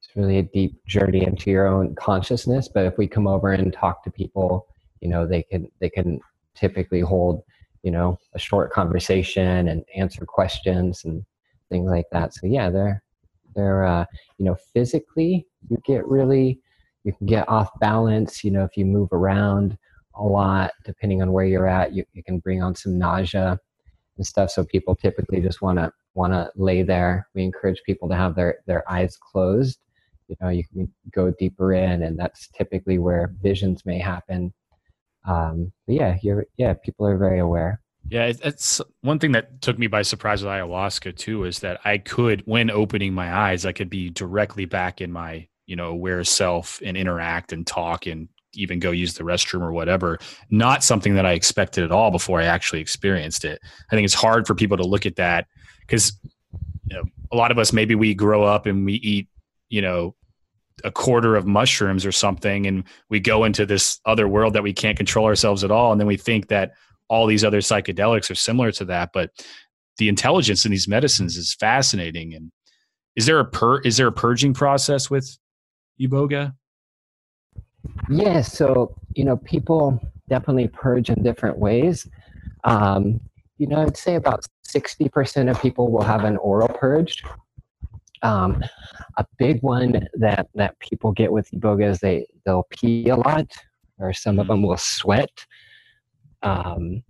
it's really a deep journey into your own consciousness. But if we come over and talk to people you know they can they can typically hold you know a short conversation and answer questions and things like that. So yeah they're they're uh, you know physically you get really you can get off balance you know if you move around a lot depending on where you're at you, you can bring on some nausea and stuff. So people typically just want to want to lay there. We encourage people to have their their eyes closed. You know you can go deeper in and that's typically where visions may happen. Um, but yeah you're yeah people are very aware yeah, it's one thing that took me by surprise with ayahuasca too is that I could, when opening my eyes, I could be directly back in my, you know, aware self and interact and talk and even go use the restroom or whatever. Not something that I expected at all before I actually experienced it. I think it's hard for people to look at that because you know, a lot of us maybe we grow up and we eat, you know, a quarter of mushrooms or something and we go into this other world that we can't control ourselves at all and then we think that all these other psychedelics are similar to that, but the intelligence in these medicines is fascinating. And is there a pur is there a purging process with iboga? Yeah, so you know, people definitely purge in different ways. Um, you know, I'd say about sixty percent of people will have an oral purge, Um, a big one that that people get with iboga is they they'll pee a lot, or some of them will sweat. Um,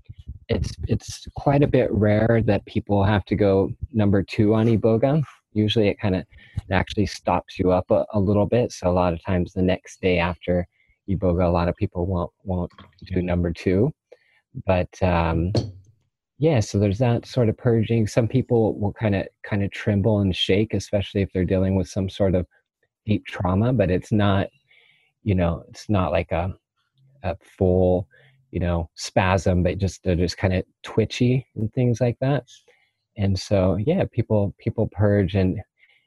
it's it's quite a bit rare that people have to go number two on iboga. Usually, it kind of actually stops you up a, a little bit. So a lot of times, the next day after iboga, a lot of people won't won't do number two. But um, yeah, so there's that sort of purging. Some people will kind of kind of tremble and shake, especially if they're dealing with some sort of deep trauma. But it's not, you know, it's not like a a full, you know, spasm, but just they're just kind of twitchy and things like that. And so yeah, people people purge in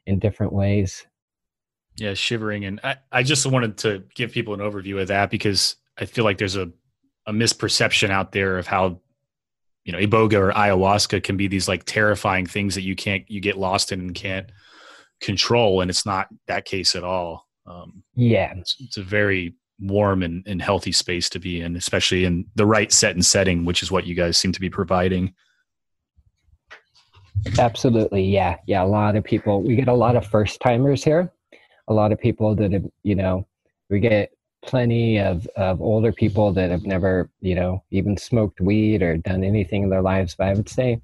in different ways. Yeah, shivering, and I I just wanted to give people an overview of that because I feel like there's a a misperception out there of how you know iboga or ayahuasca can be these like terrifying things that you can't you get lost in and can't control and it's not that case at all um, yeah it's, it's, a very warm and, and healthy space to be in especially in the right set and setting which is what you guys seem to be providing. Absolutely. Yeah. Yeah. A lot of people we get a lot of first timers here. A lot of people that have you know we get plenty of, of older people that have never, you know, even smoked weed or done anything in their lives. But I would say,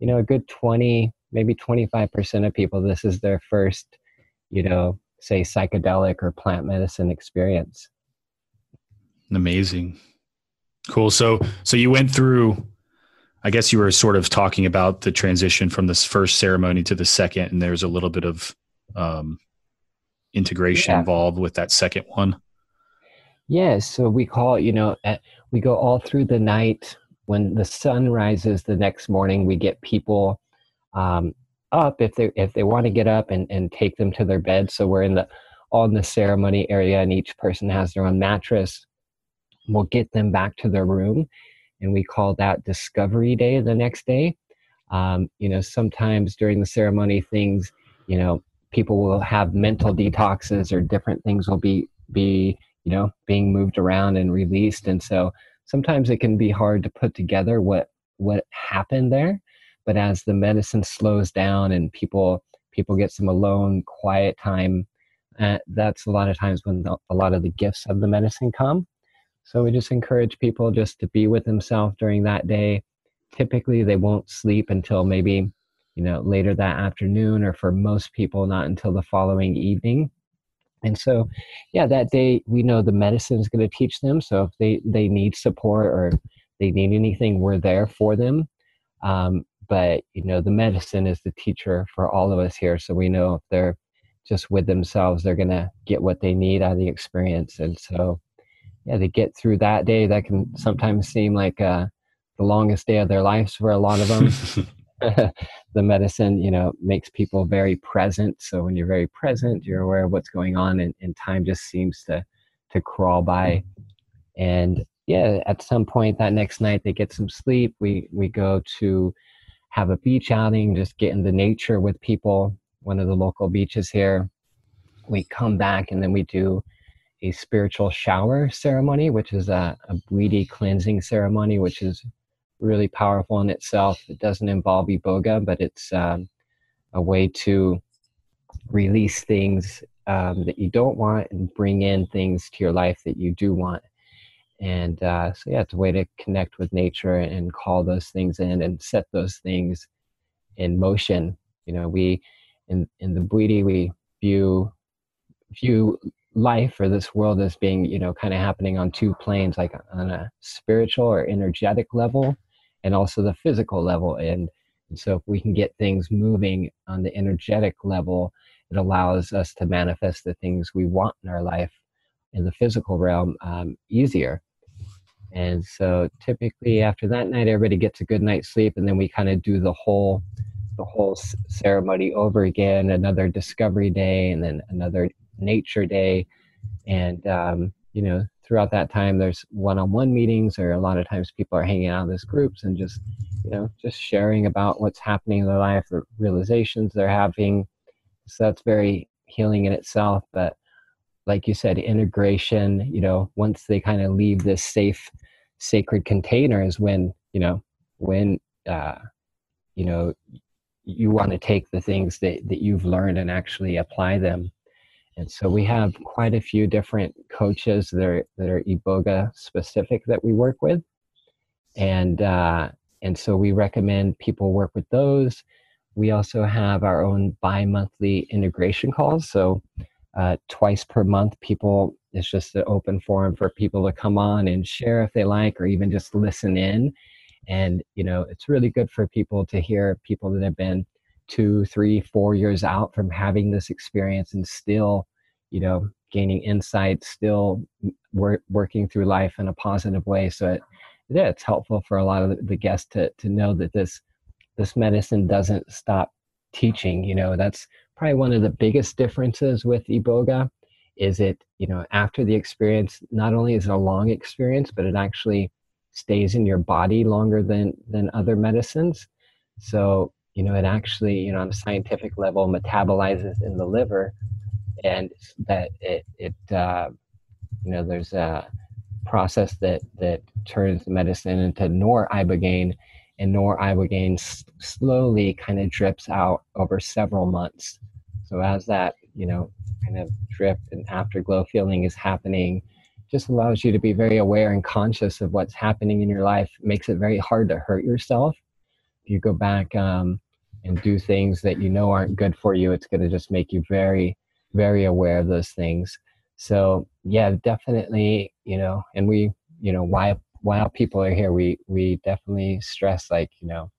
you know, a good 20, maybe 25% of people, this is their first, you know, say psychedelic or plant medicine experience. Amazing. Cool. So, so you went through, I guess you were sort of talking about the transition from this first ceremony to the second, and there's a little bit of um, integration yeah. involved with that second one. Yeah, so we call you know, at, we go all through the night. When the sun rises the next morning, we get people um, up if they if they want to get up and, and take them to their bed. So we're in the all in the ceremony area, and each person has their own mattress. We'll get them back to their room, and we call that Discovery Day the next day. Um, you know, sometimes during the ceremony, things, you know, people will have mental detoxes or different things will be be you know being moved around and released. And so sometimes it can be hard to put together what what happened there. But as the medicine slows down and people people get some alone quiet time uh, that's a lot of times when the, a lot of the gifts of the medicine come so we just encourage people just to be with themselves during that day. Typically they won't sleep until maybe you know later that afternoon or for most people not until the following evening. And so yeah that day we know the medicine is going to teach them. So if they they need support or they need anything we're there for them. Um, but you know the medicine is the teacher for all of us here. So we know if they're just with themselves they're going to get what they need out of the experience. And so yeah they get through that day that can sometimes seem like uh, the longest day of their lives for a lot of them the medicine, you know, makes people very present. So when you're very present, you're aware of what's going on, and, and time just seems to to crawl by. And yeah, at some point that next night, they get some sleep. We we go to have a beach outing, just get in the nature with people. One of the local beaches here. We come back and then we do a spiritual shower ceremony, which is a, a cleansing ceremony, which is really powerful in itself. It doesn't involve iboga, but it's um, a way to release things um, that you don't want and bring in things to your life that you do want. And uh, so, yeah, it's a way to connect with nature and call those things in and set those things in motion. You know, we in in the bwiti we view view life or this world as being you know kind of happening on two planes like on a spiritual or energetic level and also the physical level. And, and so if we can get things moving on the energetic level, it allows us to manifest the things we want in our life in the physical realm um, easier. And so typically after that night, everybody gets a good night's sleep, and then we kind of do the whole the whole ceremony over again. Another discovery day, and then another nature day, and um, you know throughout that time there's one-on-one meetings or a lot of times people are hanging out in these groups and just you know just sharing about what's happening in their life the realizations they're having. So that's very healing in itself. But like you said integration you know once they kind of leave this safe sacred container is when you know when uh you know you want to take the things that, that you've learned and actually apply them. And so we have quite a few different coaches that are, that are Iboga specific that we work with. And, uh, and so we recommend people work with those. We also have our own bi monthly integration calls. So uh, twice per month, people, it's just an open forum for people to come on and share if they like, or even just listen in. And, you know, it's really good for people to hear people that have been two, three, four years out from having this experience and still, you know, gaining insight, still wor- working through life in a positive way. So it, yeah, it's helpful for a lot of the guests to, to know that this, this medicine doesn't stop teaching. You know, that's probably one of the biggest differences with Iboga is it, you know, after the experience, not only is it a long experience, but it actually stays in your body longer than, than other medicines. So, you know, it actually, you know, on a scientific level metabolizes in the liver and that it, it, uh, you know, there's a, process that that turns the medicine into noribogaine, and noribogaine s- slowly kind of drips out over several months. So as that you know kind of drip and afterglow feeling is happening, just allows you to be very aware and conscious of what's happening in your life. makes it very hard to hurt yourself. If you go back um, and do things that you know aren't good for you, it's going to just make you very, very aware of those things. So yeah, definitely, you know, and we, you know, while while people are here, we we definitely stress like, you know,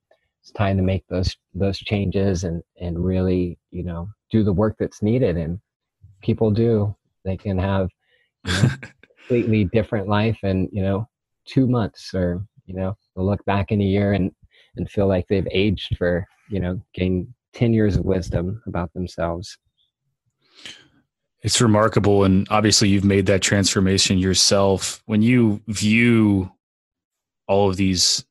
it's time to make those those changes and and really, you know, do the work that's needed. And people do. They can have you know, completely different life in, you know, two months or, you know, they'll look back in a year and and feel like they've aged for, you know, gain 10 years of wisdom about themselves. It's remarkable. And obviously, you've made that transformation yourself. When you view all of these,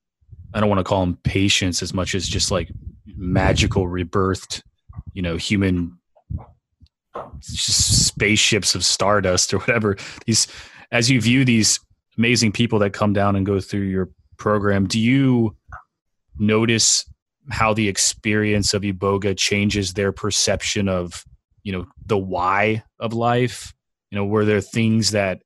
I don't want to call them patients as much as just like magical rebirthed, you know, human spaceships of stardust or whatever. These, as you view these amazing people that come down and go through your program, do you notice how the experience of Iboga changes their perception of you know the why of life? You know were there things that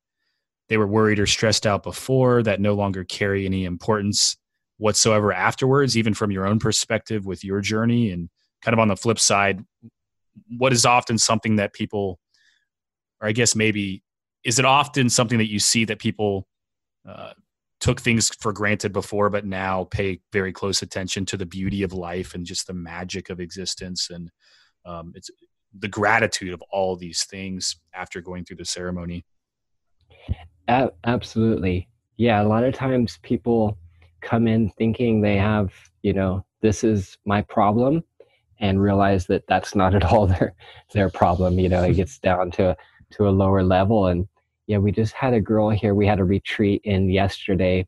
they were worried or stressed out before that no longer carry any importance whatsoever afterwards even from your own perspective with your journey? And kind of on the flip side what is often something that people or i guess maybe is it often something that you see that people uh, took things for granted before but now pay very close attention to the beauty of life and just the magic of existence and um, it's the gratitude of all these things after going through the ceremony. absolutely. Yeah, a lot of times people come in thinking they have, you know, this is my problem and realize that that's not at all their their problem, you know, it gets down to to a lower level and yeah, we just had a girl here. We had a retreat in yesterday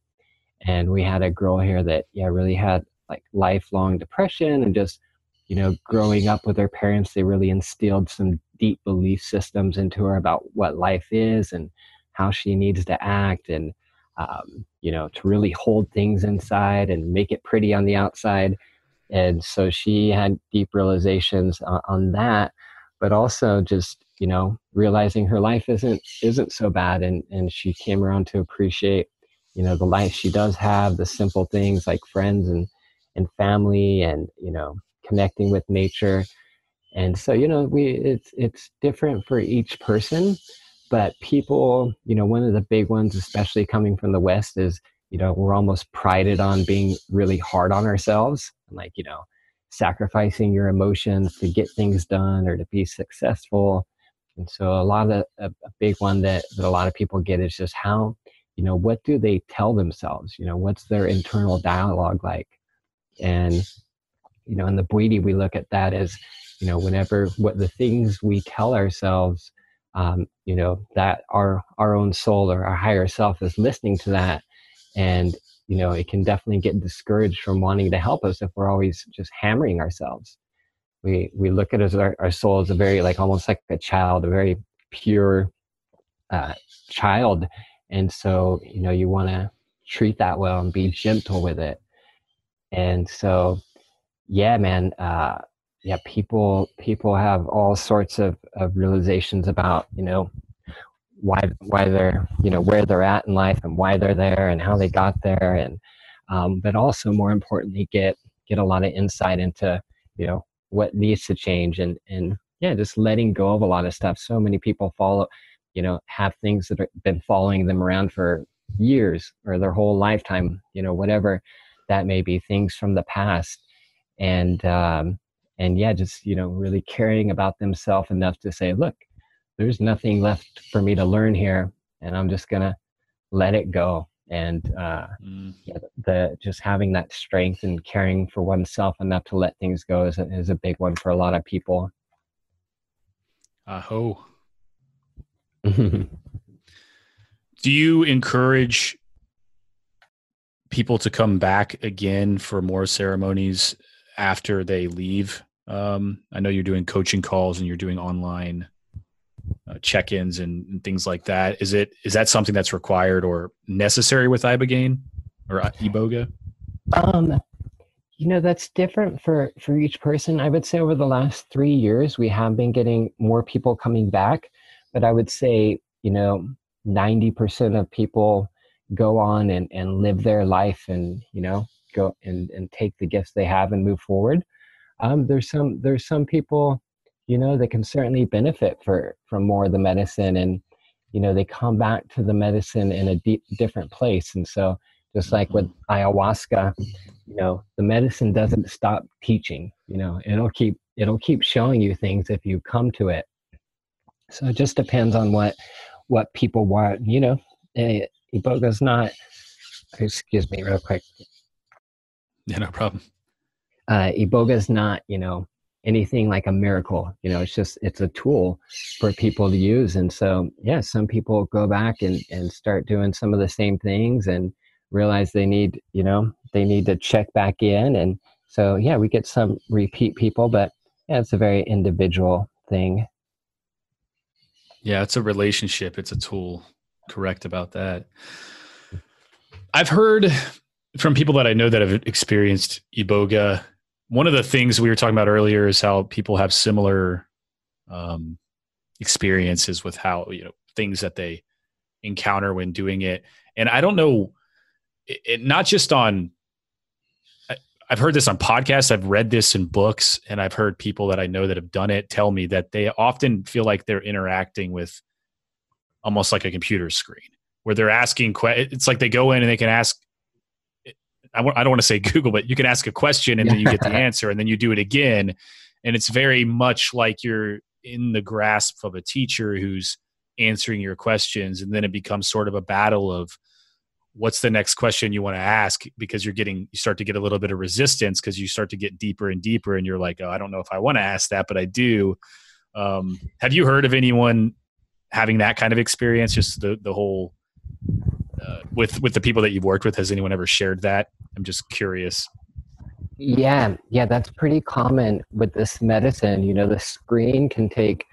and we had a girl here that yeah, really had like lifelong depression and just you know, growing up with her parents, they really instilled some deep belief systems into her about what life is and how she needs to act and, um, you know, to really hold things inside and make it pretty on the outside. And so she had deep realizations on, on that, but also just, you know, realizing her life isn't isn't so bad and, and she came around to appreciate, you know, the life she does have, the simple things like friends and and family and, you know, connecting with nature. And so you know we it's it's different for each person but people you know one of the big ones especially coming from the west is you know we're almost prided on being really hard on ourselves. And like you know sacrificing your emotions to get things done or to be successful. And so a lot of a, a big one that, that a lot of people get is just how you know what do they tell themselves? You know what's their internal dialogue like? And you know in the Bwiti we look at that as you know whenever what the things we tell ourselves um, you know that our our own soul or our higher self is listening to that. And you know it can definitely get discouraged from wanting to help us if we're always just hammering ourselves. We we look at as our, our soul as a very like almost like a child a very pure uh, child. And so you know you want to treat that well and be gentle with it. And so yeah, man, uh, yeah, people people have all sorts of, of realizations about you know why why they're you know where they're at in life and why they're there and how they got there and um, but also more importantly get get a lot of insight into you know what needs to change and and yeah just letting go of a lot of stuff. So many people follow you know have things that have been following them around for years or their whole lifetime you know whatever that may be things from the past. And um and yeah just you know really caring about themselves enough to say look there's nothing left for me to learn here and i'm just gonna let it go. And uh, mm. yeah, the just having that strength and caring for oneself enough to let things go is a, is a big one for a lot of people. Aho. Do you encourage people to come back again for more ceremonies after they leave? Um, i know you're doing coaching calls and you're doing online check-ins and, and, things like that. Is it is that something that's required or necessary with ibogaine or iboga? Um, you know that's different for for each person. I would say over the last three years we have been getting more people coming back, but I would say you know ninety percent of people go on and and live their life and you know go and and take the gifts they have and move forward. Um, there's some there's some people you know they can certainly benefit for from more of the medicine and you know they come back to the medicine in a deep, different place. And so just like with mm-hmm. ayahuasca you know the medicine doesn't stop teaching you know it'll keep it'll keep showing you things if you come to it. So it just depends on what what people want you know. Eh, iboga's not excuse me real quick. Yeah no problem. Uh iboga's not you know anything like a miracle you know it's just it's a tool for people to use. And so yeah some people go back and and start doing some of the same things and realize they need you know they need to check back in. And so yeah we get some repeat people but yeah it's a very individual thing. Yeah it's a relationship. It's a tool. Correct about that. I've heard from people that i know that have experienced iboga one of the things we were talking about earlier is how people have similar um, experiences with how you know things that they encounter when doing it. And i don't know it, it, not just on I, i've heard this on podcasts i've read this in books and i've heard people that i know that have done it tell me that they often feel like they're interacting with almost like a computer screen where they're asking que- it's like they go in and they can ask I w- I don't want to say Google, but you can ask a question and then you get the answer and then you do it again. And it's very much like you're in the grasp of a teacher who's answering your questions. And then it becomes sort of a battle of what's the next question you want to ask because you're getting, you start to get a little bit of resistance because you start to get deeper and deeper. And you're like, oh, I don't know if I want to ask that, but I do. Um, have you heard of anyone having that kind of experience? Just the, the whole uh, with with the people that you've worked with has anyone ever shared that i'm just curious. Yeah yeah that's pretty common with this medicine. You know the screen can take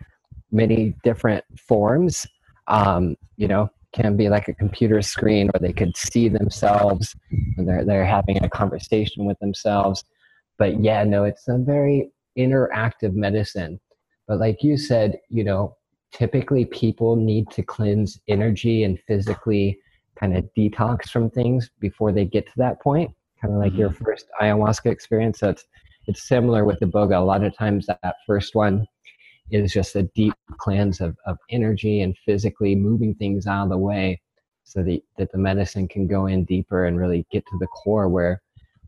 many different forms. Um, you know can be like a computer screen or they could see themselves and they're, they're having a conversation with themselves. But yeah no it's a very interactive medicine. But like you said you know typically people need to cleanse energy and physically kind of detox from things before they get to that point kind of like mm-hmm. your first ayahuasca experience. That's it's similar with the boga. A lot of times that, that first one is just a deep cleanse of, of energy and physically moving things out of the way so that, that the medicine can go in deeper and really get to the core where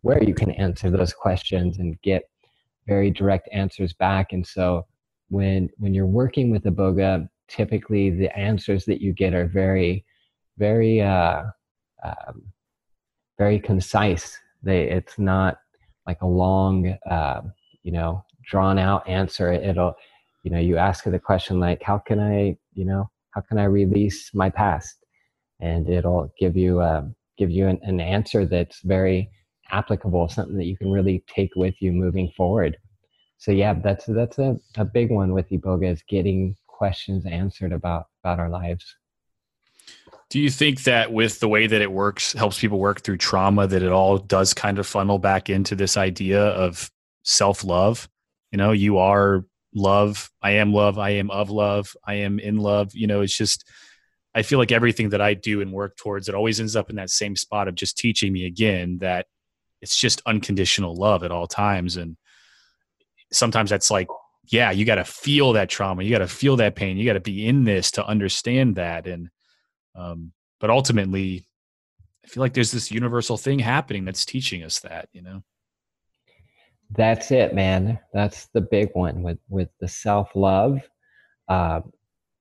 where you can answer those questions and get very direct answers back. And so when when you're working with the boga typically the answers that you get are very very uh, um, very concise. They it's not like a long uh, you know drawn out answer. It'll you know you ask the question like how can I you know how can I release my past, and it'll give you uh, give you an, an answer that's very applicable, something that you can really take with you moving forward. So yeah, that's that's a, a big one with Iboga is getting questions answered about about our lives. Do you think that with the way that it works helps people work through trauma that it all does kind of funnel back into this idea of self love. You know, you are love. I am love. I am of love. I am in love. You know, it's just, I feel like everything that I do and work towards, it always ends up in that same spot of just teaching me again that it's just unconditional love at all times. And sometimes that's like, yeah, you got to feel that trauma. You got to feel that pain. You got to be in this to understand that. And, um, but ultimately, I feel like there's this universal thing happening that's teaching us that, you know? That's it, man. That's the big one with, with the self love. Uh,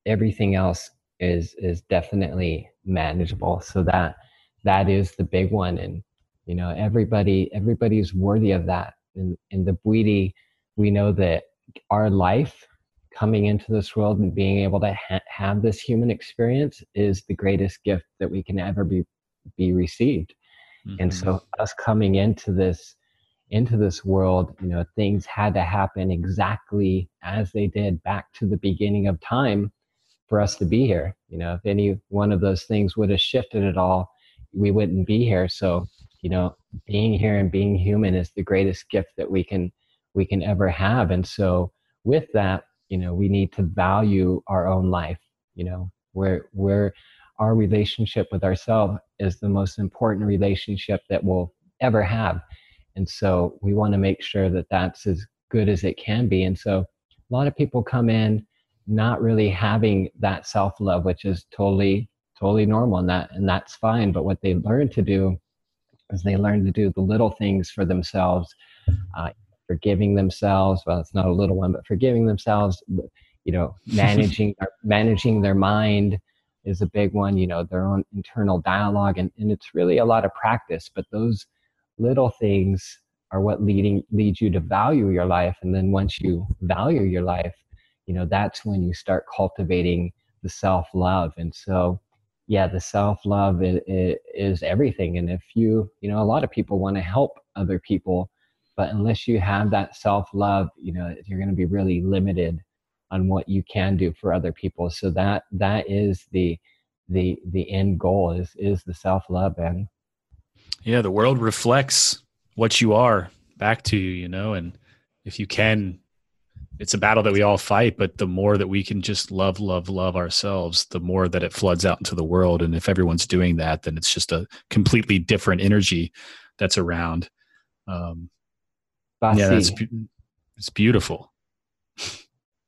everything else is is definitely manageable. So that that is the big one, and you know everybody everybody's worthy of that. In in the Bwiti, we know that our life coming into this world and being able to ha- have this human experience is the greatest gift that we can ever be be received. Mm-hmm. And so us coming into this into this world, you know, things had to happen exactly as they did back to the beginning of time for us to be here. You know, if any one of those things would have shifted at all, we wouldn't be here. So, you know, being here and being human is the greatest gift that we can we can ever have. And so with that, you know, we need to value our own life, you know, where where our relationship with ourselves is the most important relationship that we'll ever have. And so we want to make sure that that's as good as it can be. And so a lot of people come in not really having that self love, which is totally totally normal, and that and that's fine. But what they learn to do is they learn to do the little things for themselves, uh, forgiving themselves. Well, it's not a little one, but forgiving themselves. You know, managing managing their mind is a big one. You know, their own internal dialogue, and and it's really a lot of practice. But those little things are what leading leads you to value your life and then once you value your life you know that's when you start cultivating the self love and so yeah the self love is, is, everything and if you you know a lot of people want to help other people but unless you have that self love you know you're going to be really limited on what you can do for other people. So that that is the the the end goal is is the self love and yeah the world reflects what you are back to you you know and if you can it's a battle that we all fight but the more that we can just love love love ourselves the more that it floods out into the world. And if everyone's doing that then it's just a completely different energy that's around. Um Basi. yeah that's it's beautiful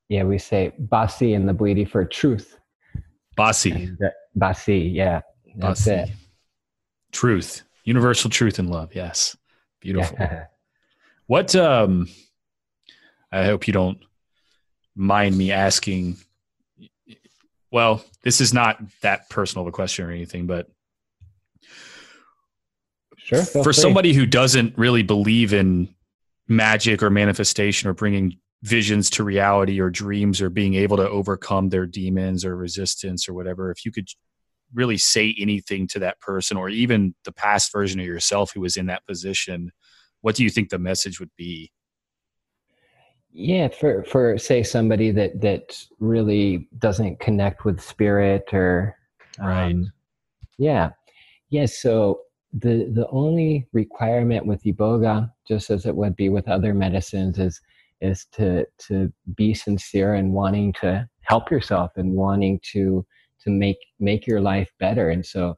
yeah we say basi in the Bwiti for truth basi basi yeah that's basi. it truth universal truth and love yes beautiful yeah. what um I hope you don't mind me asking. Well, this is not that personal of a question or anything, but sure, for free. somebody who doesn't really believe in magic or manifestation or bringing visions to reality or dreams or being able to overcome their demons or resistance or whatever, if you could really say anything to that person or even the past version of yourself who was in that position, what do you think the message would be? yeah for for say somebody that that really doesn't connect with spirit or right um, yeah yeah so the the only requirement with iboga just as it would be with other medicines is is to to be sincere and wanting to help yourself and wanting to to make make your life better. And so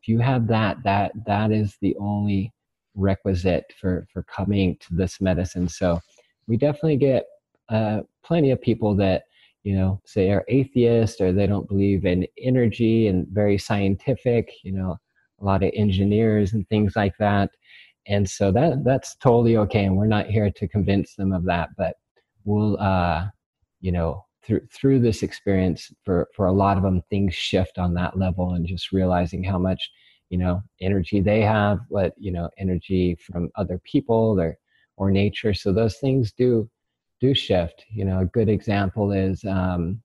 if you have that that that is the only requisite for for coming to this medicine. So we definitely get uh, plenty of people that you know say are atheist or they don't believe in energy and very scientific you know a lot of engineers and things like that and so that that's totally okay and we're not here to convince them of that but we'll uh you know through through this experience for for a lot of them things shift on that level and just realizing how much you know energy they have what you know energy from other people or or nature. So those things do do shift. You know, a good example is um,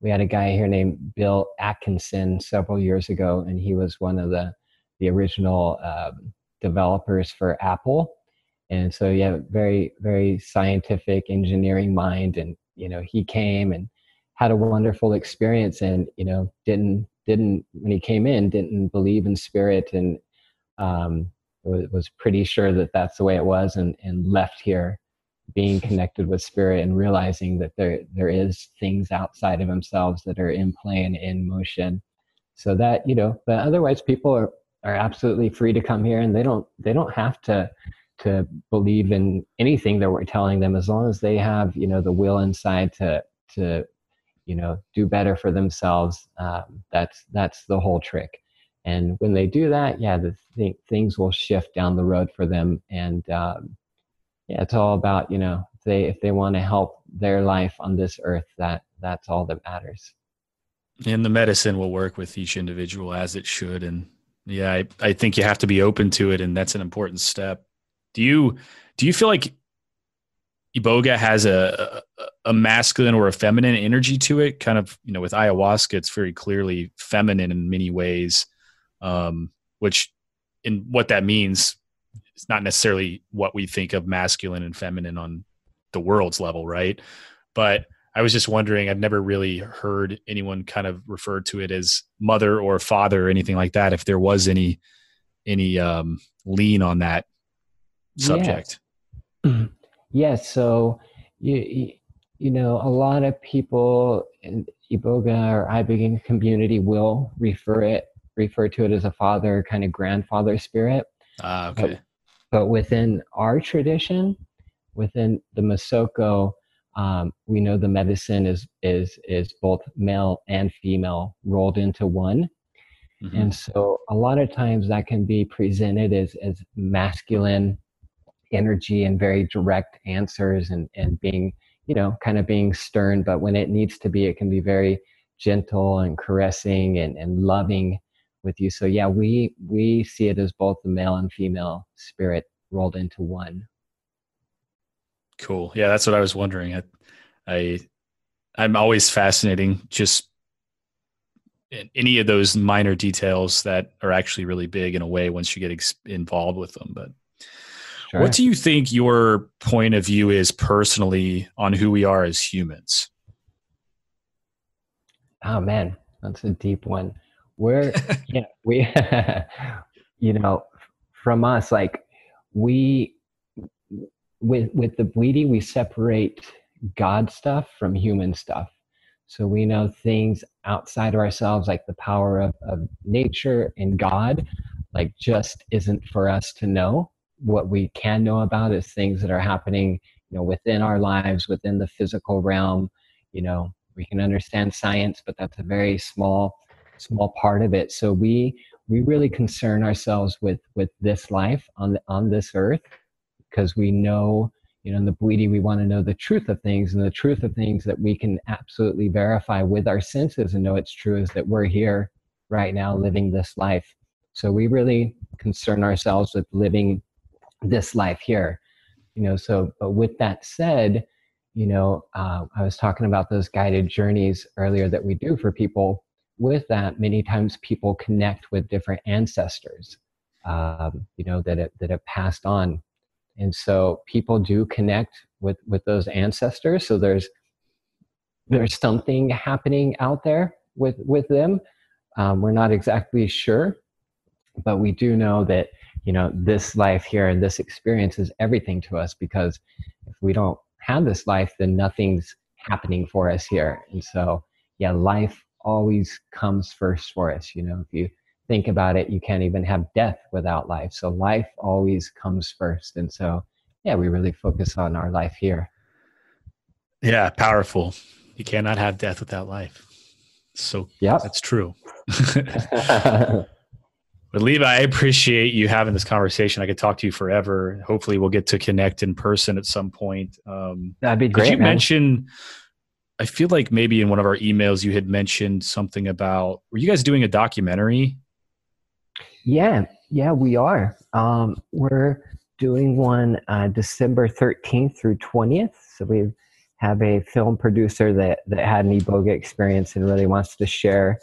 we had a guy here named Bill Atkinson several years ago, and he was one of the the original um, developers for Apple. And so, yeah, very very scientific engineering mind, and you know, he came and had a wonderful experience, and you know, didn't didn't when he came in didn't believe in spirit and um, was pretty sure that that's the way it was and, and left here being connected with spirit and realizing that there there is things outside of themselves that are in play and in motion. So that you know but otherwise people are are absolutely free to come here and they don't they don't have to to believe in anything that we're telling them as long as they have you know the will inside to to you know do better for themselves. Um, that's that's the whole trick. And when they do that yeah the th- things will shift down the road for them. And um, yeah it's all about you know if they if they want to help their life on this earth that that's all that matters. And the medicine will work with each individual as it should and yeah I, I think you have to be open to it and that's an important step. Do you do you feel like iboga has a, a masculine or a feminine energy to it? Kind of you know with ayahuasca it's very clearly feminine in many ways um, which in what that means is not necessarily what we think of masculine and feminine on the world's level right but i was just wondering i've never really heard anyone kind of refer to it as mother or father or anything like that if there was any any um, lean on that subject. Yes. yes so you, you know a lot of people in iboga or iboga community will refer it refer to it as a father kind of grandfather spirit ah okay but, but within our tradition within the Missoko um, we know the medicine is is is both male and female rolled into one mm-hmm. and so a lot of times that can be presented as as masculine energy and very direct answers and, and being, you know, kind of being stern. But when it needs to be, it can be very gentle and caressing and, and loving with you. So yeah, we we see it as both the male and female spirit rolled into one. Cool. Yeah, that's what I was wondering. I, I I'm always fascinating just any of those minor details that are actually really big in a way once you get ex- involved with them. But Sure. What do you think your point of view is personally on who we are as humans? Oh man, that's a deep one. We're yeah, we you know, from us like we with with the Bwiti we separate God stuff from human stuff. So we know things outside of ourselves, like the power of, of nature and God, like just isn't for us to know what we can know about is things that are happening you know within our lives within the physical realm you know we can understand science but that's a very small small part of it. So we we really concern ourselves with with this life on on this earth because we know you know in the Bwiti we want to know the truth of things and the truth of things that we can absolutely verify with our senses and know it's true is that we're here right now living this life. So we really concern ourselves with living this life here you know so but with that said you know uh, i was talking about those guided journeys earlier that we do for people with that many times people connect with different ancestors um, you know that it, that have passed on. And so people do connect with with those ancestors. So there's there's something happening out there with with them. Um, we're not exactly sure but we do know that you know this life here and this experience is everything to us because if we don't have this life then nothing's happening for us here. And so yeah life always comes first for us you know if you think about it you can't even have death without life so life always comes first and so yeah we really focus on our life here yeah powerful you cannot have death without life so yeah that's true But Levi, I appreciate you having this conversation. I could talk to you forever. Hopefully, we'll get to connect in person at some point. Um, That'd be great. Did you man. mention? I feel like maybe in one of our emails you had mentioned something about. Were you guys doing a documentary? Yeah, yeah, we are. Um, we're doing one uh, December thirteenth through twentieth. So we have a film producer that that had an iboga experience and really wants to share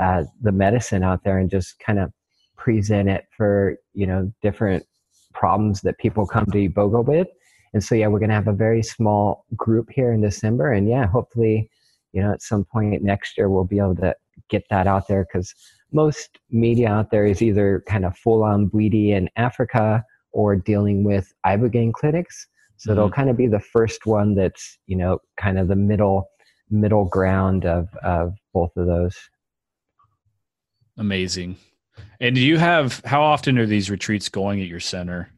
uh, the medicine out there and just kind of present it for you know different problems that people come to Iboga with. And so yeah, we're gonna have a very small group here in December, and yeah, hopefully, you know, at some point next year we'll be able to get that out there because most media out there is either kind of full on Bwiti in Africa or dealing with ibogaine clinics. So mm-hmm. it'll kind of be the first one that's you know kind of the middle middle ground of of both of those. Amazing. And do you have how often are these retreats going at your center?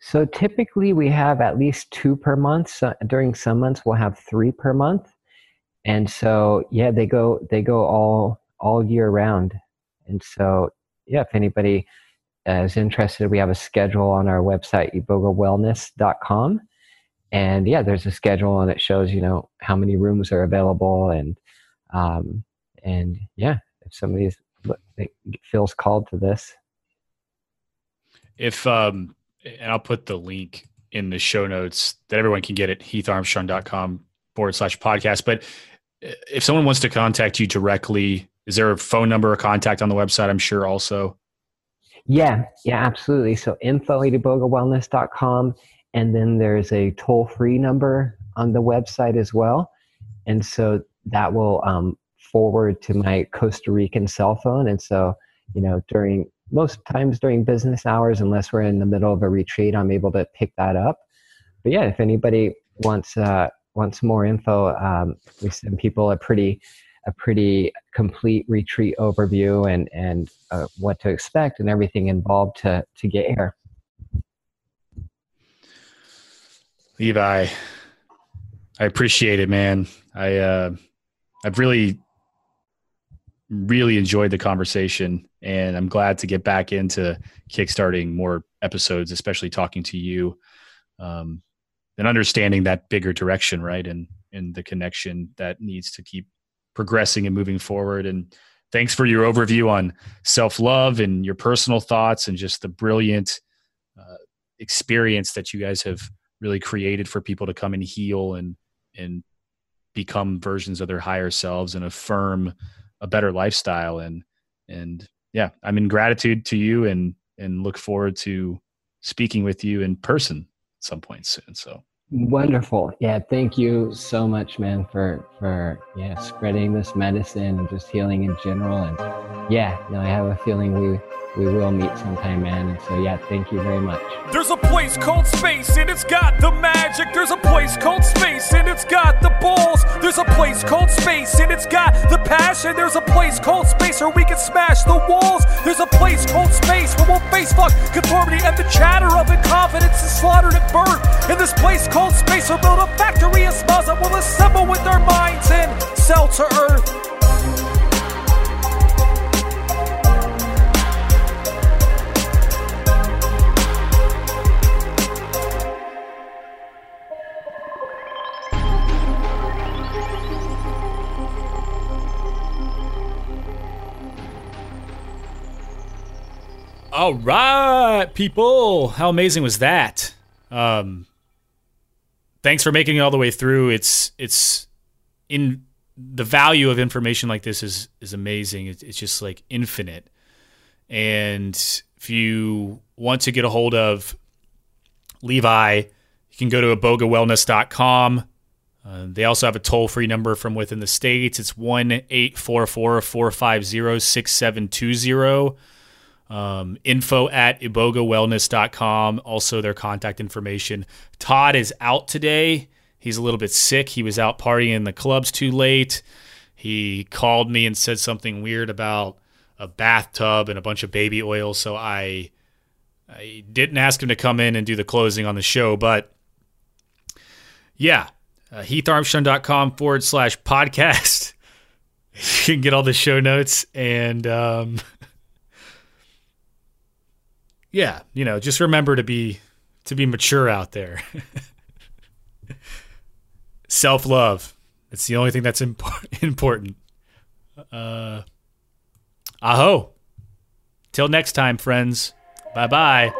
So typically we have at least two per month. So during some months we'll have three per month. And so yeah, they go they go all all year round. And so yeah, if anybody is interested, we have a schedule on our website, ibogawellness.com. And yeah, there's a schedule and it shows, you know, how many rooms are available and um and yeah, if somebody feels called to this. If um and I'll put the link in the show notes that everyone can get at heatharmstrong.com forward slash podcast. But if someone wants to contact you directly, is there a phone number or contact on the website? I'm sure also. Yeah, yeah, absolutely. So info at ibogawellness.com. And then there's a toll free number on the website as well. And so that will um, forward to my Costa Rican cell phone. And so, you know, during most times during business hours, unless we're in the middle of a retreat, I'm able to pick that up. But yeah, if anybody wants uh, wants more info, um, we send people a pretty a pretty complete retreat overview and and uh, what to expect and everything involved to to get here. Levi, I appreciate it, man. I uh, I've really really enjoyed the conversation and I'm glad to get back into kickstarting more episodes, especially talking to you, um, and understanding that bigger direction, right? And and the connection that needs to keep progressing and moving forward. And thanks for your overview on self love and your personal thoughts and just the brilliant uh, experience that you guys have really created for people to come and heal and and become versions of their higher selves and affirm a better lifestyle. And and yeah i'm in gratitude to you and and look forward to speaking with you in person at some point soon. So wonderful. Yeah thank you so much man for for yeah spreading this medicine and just healing in general. And yeah no i have a feeling we we will meet sometime, man. And so, yeah, thank you very much. There's a place called space, and it's got the magic. There's a place called space, and it's got the balls. There's a place called space, and it's got the passion. There's a place called space where we can smash the walls. There's a place called space where we'll face fuck conformity and the chatter of incompetence is slaughtered at birth. In this place called space, we'll build a factory of smiles that will assemble with our minds and sell to earth. All right, people. How amazing was that? Um, thanks for making it all the way through. It's it's in the value of information like this is is amazing. It's, it's just like infinite. And if you want to get a hold of Levi, you can go to ibogawellness.com. Uh, they also have a toll free number from within the states. It's 1 844 450 6720 um, info at ibogawellness.com. Also, their contact information. Todd is out today. He's a little bit sick. He was out partying in the clubs too late. He called me and said something weird about a bathtub and a bunch of baby oil. So I, I didn't ask him to come in and do the closing on the show. But yeah, uh, heatharmstrong.com forward slash podcast. you can get all the show notes and. Um, yeah, you know, just remember to be to be mature out there. Self love. It's the only thing that's impo- important. Uh, aho. Till next time, friends. Bye bye.